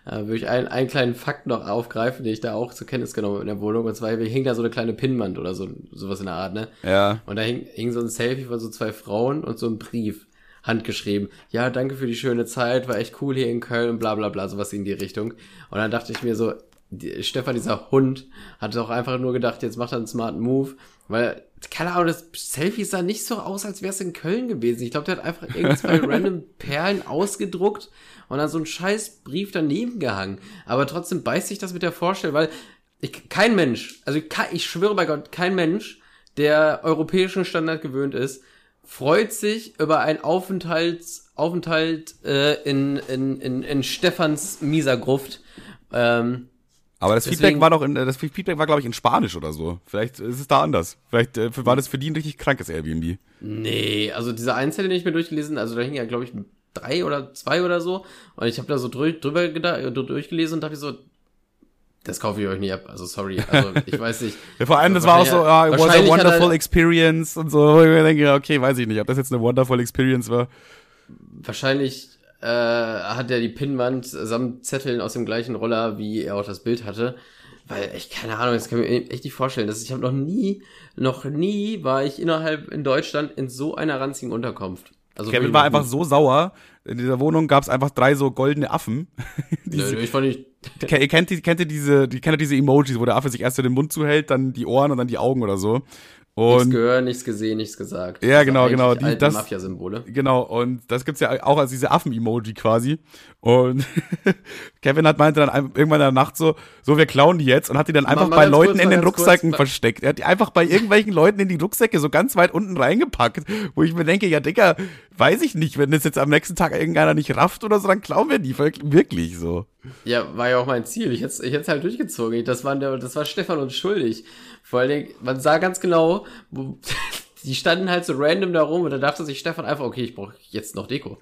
Äh, würde ich einen, einen kleinen Fakt noch aufgreifen, den ich da auch zur Kenntnis genommen habe in der Wohnung. Und zwar hing da so eine kleine Pinnwand oder so, sowas in der Art, ne? Ja. Und da hing, hing so ein Selfie von so zwei Frauen und so ein Brief handgeschrieben. Ja, danke für die schöne Zeit, war echt cool hier in Köln, bla bla bla, sowas in die Richtung. Und dann dachte ich mir so, die, Stefan, dieser Hund, hat doch einfach nur gedacht, jetzt macht er einen smarten Move, weil, keine Ahnung, das Selfie sah nicht so aus, als wäre es in Köln gewesen. Ich glaube, der hat einfach irgend zwei random Perlen ausgedruckt und dann so einen scheiß Brief daneben gehangen. Aber trotzdem beißt sich das mit der Vorstellung, weil ich, kein Mensch, also ich, ich schwöre bei Gott, kein Mensch, der europäischen Standard gewöhnt ist, freut sich über einen Aufenthalt, Aufenthalt äh, in, in, in, in Stefans mieser Gruft. Ähm, aber das Deswegen, Feedback war doch in, das Feedback war, glaube ich, in Spanisch oder so. Vielleicht ist es da anders. Vielleicht äh, war das für die ein richtig krankes Airbnb. Nee, also diese Einzelle, die ich mir durchgelesen, also da hing ja, glaube ich, drei oder zwei oder so. Und ich habe da so drü drüber gedacht, durchgelesen und dachte so, das kaufe ich euch nicht ab. Also sorry. Also ich weiß nicht. ja, vor allem, das war auch so, ah, it was a wonderful experience und so. Ich denke, okay, weiß ich nicht, ob das jetzt eine wonderful experience war. Wahrscheinlich äh, hat er die Pinnwand samt Zetteln aus dem gleichen Roller, wie er auch das Bild hatte. Weil, ich keine Ahnung, das kann ich mir echt nicht vorstellen. Dass ich habe noch nie, noch nie war ich innerhalb in Deutschland in so einer ranzigen Unterkunft. Also Kevin war einfach so sauer. In dieser Wohnung gab es einfach drei so goldene Affen. Nö, ich fand nicht. Ihr kennt, kennt ihr diese, die kennt ihr diese Emojis, wo der Affe sich erst den Mund zuhält, dann die Ohren und dann die Augen oder so. Und nichts gehört, nichts gesehen, nichts gesagt. Ja, genau, genau. Die, das, Mafia-Symbole. Genau, und das gibt's ja auch als diese Affen-Emoji quasi. Und Kevin hat meinte dann irgendwann in der Nacht so, so, wir klauen die jetzt und hat die dann einfach mal, bei Leuten kurz, in den Rucksäcken kurz, versteckt. Er hat die einfach bei irgendwelchen Leuten in die Rucksäcke so ganz weit unten reingepackt, wo ich mir denke, ja, Digga, weiß ich nicht, wenn das jetzt am nächsten Tag irgendeiner nicht rafft oder so, dann klauen wir die wirklich so. Ja, war ja auch mein Ziel. Ich hätte es halt durchgezogen. Das war, der, das war Stefan uns schuldig. Vor allen Dingen, man sah ganz genau, die standen halt so random da rum und da dachte sich Stefan einfach, okay, ich brauche jetzt noch Deko.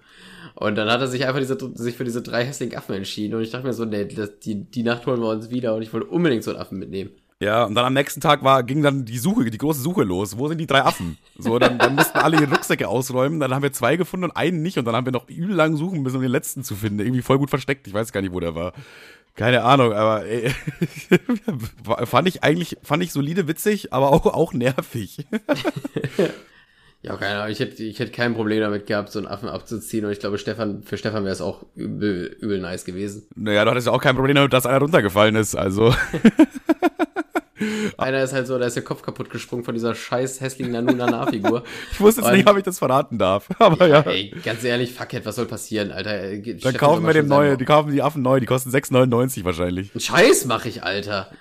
Und dann hat er sich einfach diese, sich für diese drei hässlichen Affen entschieden und ich dachte mir so, nee, das, die, die Nacht holen wir uns wieder und ich wollte unbedingt so einen Affen mitnehmen. Ja, und dann am nächsten Tag war, ging dann die Suche, die große Suche los. Wo sind die drei Affen? So, dann, dann mussten alle ihre Rucksäcke ausräumen. Dann haben wir zwei gefunden und einen nicht. Und dann haben wir noch übel lang suchen müssen, um den letzten zu finden. Irgendwie voll gut versteckt. Ich weiß gar nicht, wo der war. Keine Ahnung, aber ey, fand ich eigentlich, fand ich solide witzig, aber auch, auch nervig. ja, keine Ahnung, ich hätte, ich hätte kein Problem damit gehabt, so einen Affen abzuziehen und ich glaube, Stefan, für Stefan wäre es auch übel, übel nice gewesen. Naja, du hattest ja auch kein Problem damit, dass einer runtergefallen ist, also. Einer ist halt so, da ist der Kopf kaputt gesprungen von dieser scheiß hässlichen Nanunana-Figur. ich wusste jetzt nicht, ob ich das verraten darf. Aber ja. ja. Ey, ganz ehrlich, fuckhead, was soll passieren, Alter? Dann Stefan kaufen wir den neue, die kaufen die Affen neu, die kosten 6,99 wahrscheinlich. Scheiß mach ich, Alter.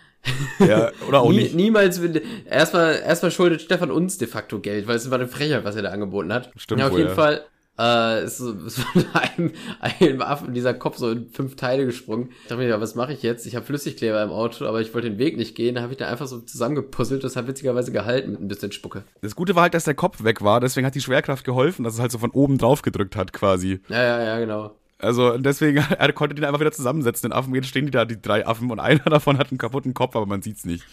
Ja, oder auch Nie, nicht. Niemals, erstmal, erstmal schuldet Stefan uns de facto Geld, weil es war eine Frechheit, was er da angeboten hat. Stimmt ja, auf wohl, jeden ja. Fall äh, ist, ist von einem, einem Affen dieser Kopf so in fünf Teile gesprungen. Ich dachte mir, ja, was mache ich jetzt? Ich habe Flüssigkleber im Auto, aber ich wollte den Weg nicht gehen. Da habe ich da einfach so zusammengepuzzelt. Das hat witzigerweise gehalten mit ein bisschen Spucke. Das Gute war halt, dass der Kopf weg war. Deswegen hat die Schwerkraft geholfen, dass es halt so von oben drauf gedrückt hat quasi. Ja, ja, ja, genau. Also deswegen, er konnte den einfach wieder zusammensetzen, den Affen. Jetzt stehen die da, die drei Affen, und einer davon hat einen kaputten Kopf, aber man sieht's nicht.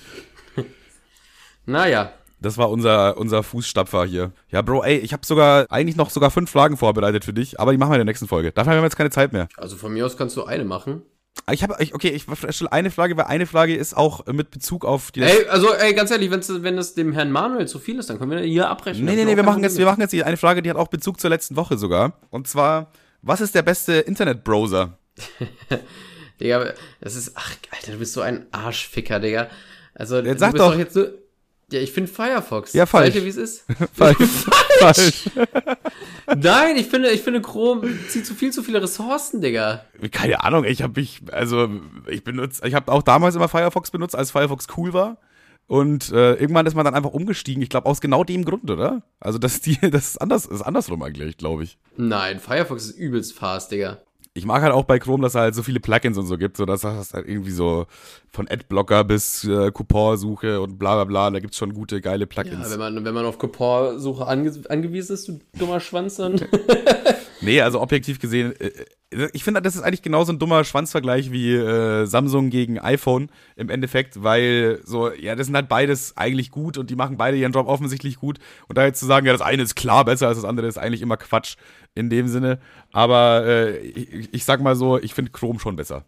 naja, das war unser, unser Fußstapfer hier. Ja, Bro, ey, ich habe sogar eigentlich noch sogar fünf Fragen vorbereitet für dich, aber die machen wir in der nächsten Folge. Dafür haben wir jetzt keine Zeit mehr. Also von mir aus kannst du eine machen. Ich habe, okay, ich stelle eine Frage, weil eine Frage ist auch mit Bezug auf die. Ey, also, ey, ganz ehrlich, wenn's, wenn es dem Herrn Manuel zu viel ist, dann können wir hier abbrechen. Nee, nee, nee, wir machen, jetzt, wir machen jetzt eine Frage, die hat auch Bezug zur letzten Woche sogar. Und zwar, was ist der beste Internetbrowser? Digga, das ist, ach, Alter, du bist so ein Arschficker, Digga. Also, jetzt sag doch. doch jetzt so, ja, ich finde Firefox. Ja, falsch. Weißt wie es ist? falsch. falsch. Nein, ich finde, ich finde Chrome zieht zu viel zu viele Ressourcen, Digga. Keine Ahnung, ich habe mich, also ich benutze, ich habe auch damals immer Firefox benutzt, als Firefox cool war. Und äh, irgendwann ist man dann einfach umgestiegen. Ich glaube, aus genau dem Grund, oder? Also, das, die, das ist, anders, ist andersrum eigentlich, glaube ich. Nein, Firefox ist übelst fast, Digga ich mag halt auch bei Chrome, dass es halt so viele Plugins und so gibt, so dass das halt irgendwie so von Adblocker bis äh, Coupon-Suche und bla bla bla, da gibt's schon gute, geile Plugins. Ja, wenn man, wenn man auf Coupon-Suche ange angewiesen ist, du dummer Schwanz, dann. nee, also objektiv gesehen, äh, äh, ich finde, das ist eigentlich genauso ein dummer Schwanzvergleich wie äh, Samsung gegen iPhone im Endeffekt, weil so, ja, das sind halt beides eigentlich gut und die machen beide ihren Job offensichtlich gut. Und da jetzt zu sagen, ja, das eine ist klar besser als das andere, ist eigentlich immer Quatsch in dem Sinne. Aber äh, ich, ich sag mal so, ich finde Chrome schon besser.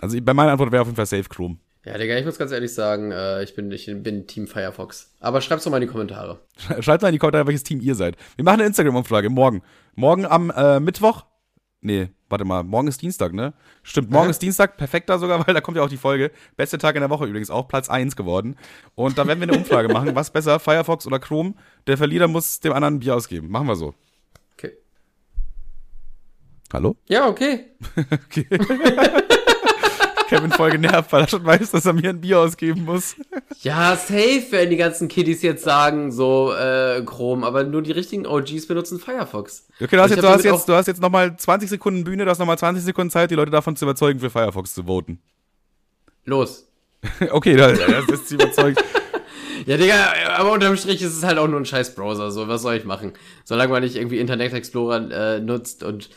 Also bei meiner Antwort wäre auf jeden Fall Safe Chrome. Ja, Digga, ich muss ganz ehrlich sagen, äh, ich, bin, ich bin Team Firefox. Aber schreibt's doch mal in die Kommentare. Schreibt mal in die Kommentare, welches Team ihr seid. Wir machen eine Instagram-Umfrage morgen. Morgen am äh, Mittwoch. Nee, warte mal, morgen ist Dienstag, ne? Stimmt, morgen ist Dienstag, perfekter sogar, weil da kommt ja auch die Folge. Beste Tag in der Woche übrigens auch, Platz 1 geworden. Und dann werden wir eine Umfrage machen, was besser, Firefox oder Chrome. Der Verlierer muss dem anderen ein Bier ausgeben. Machen wir so. Okay. Hallo? Ja, okay. okay. Kevin voll genervt, weil er schon weiß, dass er mir ein Bier ausgeben muss. Ja, safe, wenn die ganzen Kiddies jetzt sagen, so äh, Chrome, aber nur die richtigen OGs benutzen Firefox. Okay, du hast, jetzt, du, hast jetzt, du hast jetzt nochmal 20 Sekunden Bühne, du hast nochmal 20 Sekunden Zeit, die Leute davon zu überzeugen, für Firefox zu voten. Los. okay, das, das ist überzeugt. Ja, Digga, aber unterm Strich ist es halt auch nur ein scheiß Browser, so, was soll ich machen? Solange man nicht irgendwie Internet Explorer äh, nutzt und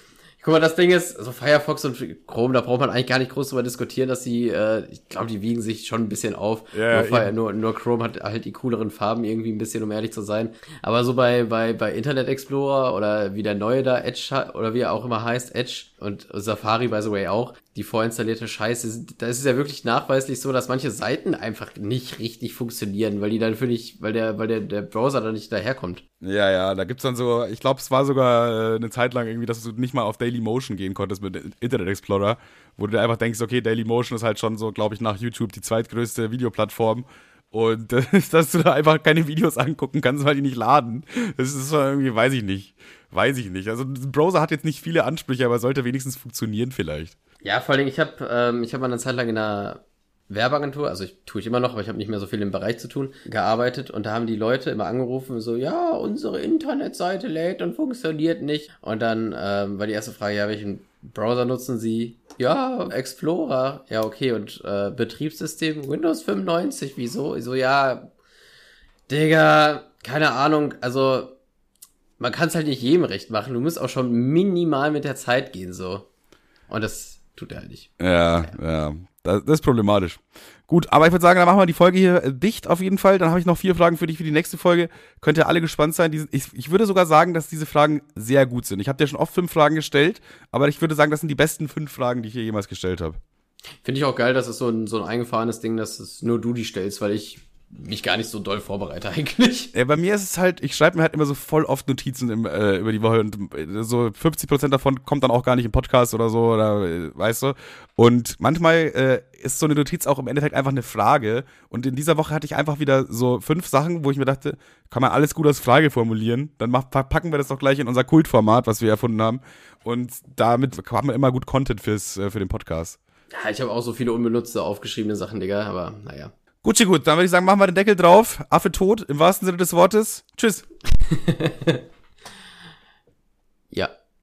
Guck mal, das Ding ist, also Firefox und Chrome, da braucht man eigentlich gar nicht groß drüber diskutieren, dass sie, äh, ich glaube, die wiegen sich schon ein bisschen auf. Ja, nur, nur, nur, Chrome hat halt die cooleren Farben irgendwie ein bisschen, um ehrlich zu sein. Aber so bei, bei, bei Internet Explorer oder wie der neue da, Edge, oder wie er auch immer heißt, Edge und Safari, by the way, auch, die vorinstallierte Scheiße, da ist es ja wirklich nachweislich so, dass manche Seiten einfach nicht richtig funktionieren, weil die dann für dich, weil der, weil der, der Browser dann nicht daherkommt. Ja, ja, da gibt's dann so, ich glaube, es war sogar äh, eine Zeit lang irgendwie, dass du nicht mal auf Daily Motion gehen konntest mit Internet Explorer, wo du einfach denkst, okay, Daily Motion ist halt schon so, glaube ich, nach YouTube die zweitgrößte Videoplattform. Und dass du da einfach keine Videos angucken kannst, weil die nicht laden. Das ist irgendwie, weiß ich nicht. Weiß ich nicht. Also, ein Browser hat jetzt nicht viele Ansprüche, aber sollte wenigstens funktionieren vielleicht. Ja, vor allem, ich habe ähm, ich hab eine Zeit lang in einer Werbeagentur, also ich tue ich immer noch, aber ich habe nicht mehr so viel im Bereich zu tun, gearbeitet und da haben die Leute immer angerufen, so, ja, unsere Internetseite lädt und funktioniert nicht. Und dann ähm, war die erste Frage, ja, welchen Browser nutzen Sie? Ja, Explorer. Ja, okay, und äh, Betriebssystem Windows 95, wieso? So, ja, Digga, keine Ahnung, also man kann es halt nicht jedem recht machen. Du musst auch schon minimal mit der Zeit gehen, so. Und das tut er halt nicht. Ja, ja. Das, das ist problematisch. Gut, aber ich würde sagen, dann machen wir die Folge hier äh, dicht auf jeden Fall. Dann habe ich noch vier Fragen für dich für die nächste Folge. Könnt ihr alle gespannt sein. Ich, ich würde sogar sagen, dass diese Fragen sehr gut sind. Ich habe dir schon oft fünf Fragen gestellt, aber ich würde sagen, das sind die besten fünf Fragen, die ich hier jemals gestellt habe. Finde ich auch geil, dass es so ein, so ein eingefahrenes Ding, dass es nur du die stellst, weil ich mich gar nicht so doll vorbereite eigentlich. Ja, bei mir ist es halt, ich schreibe mir halt immer so voll oft Notizen im, äh, über die Woche und äh, so 50% davon kommt dann auch gar nicht im Podcast oder so, oder äh, weißt du. Und manchmal äh, ist so eine Notiz auch im Endeffekt einfach eine Frage. Und in dieser Woche hatte ich einfach wieder so fünf Sachen, wo ich mir dachte, kann man alles gut als Frage formulieren. Dann mach, packen wir das doch gleich in unser Kultformat, was wir erfunden haben. Und damit haben wir immer gut Content fürs, äh, für den Podcast. Ja, ich habe auch so viele unbenutzte, aufgeschriebene Sachen, Digga, aber naja. Gucci gut, dann würde ich sagen, machen wir den Deckel drauf. Affe tot, im wahrsten Sinne des Wortes. Tschüss.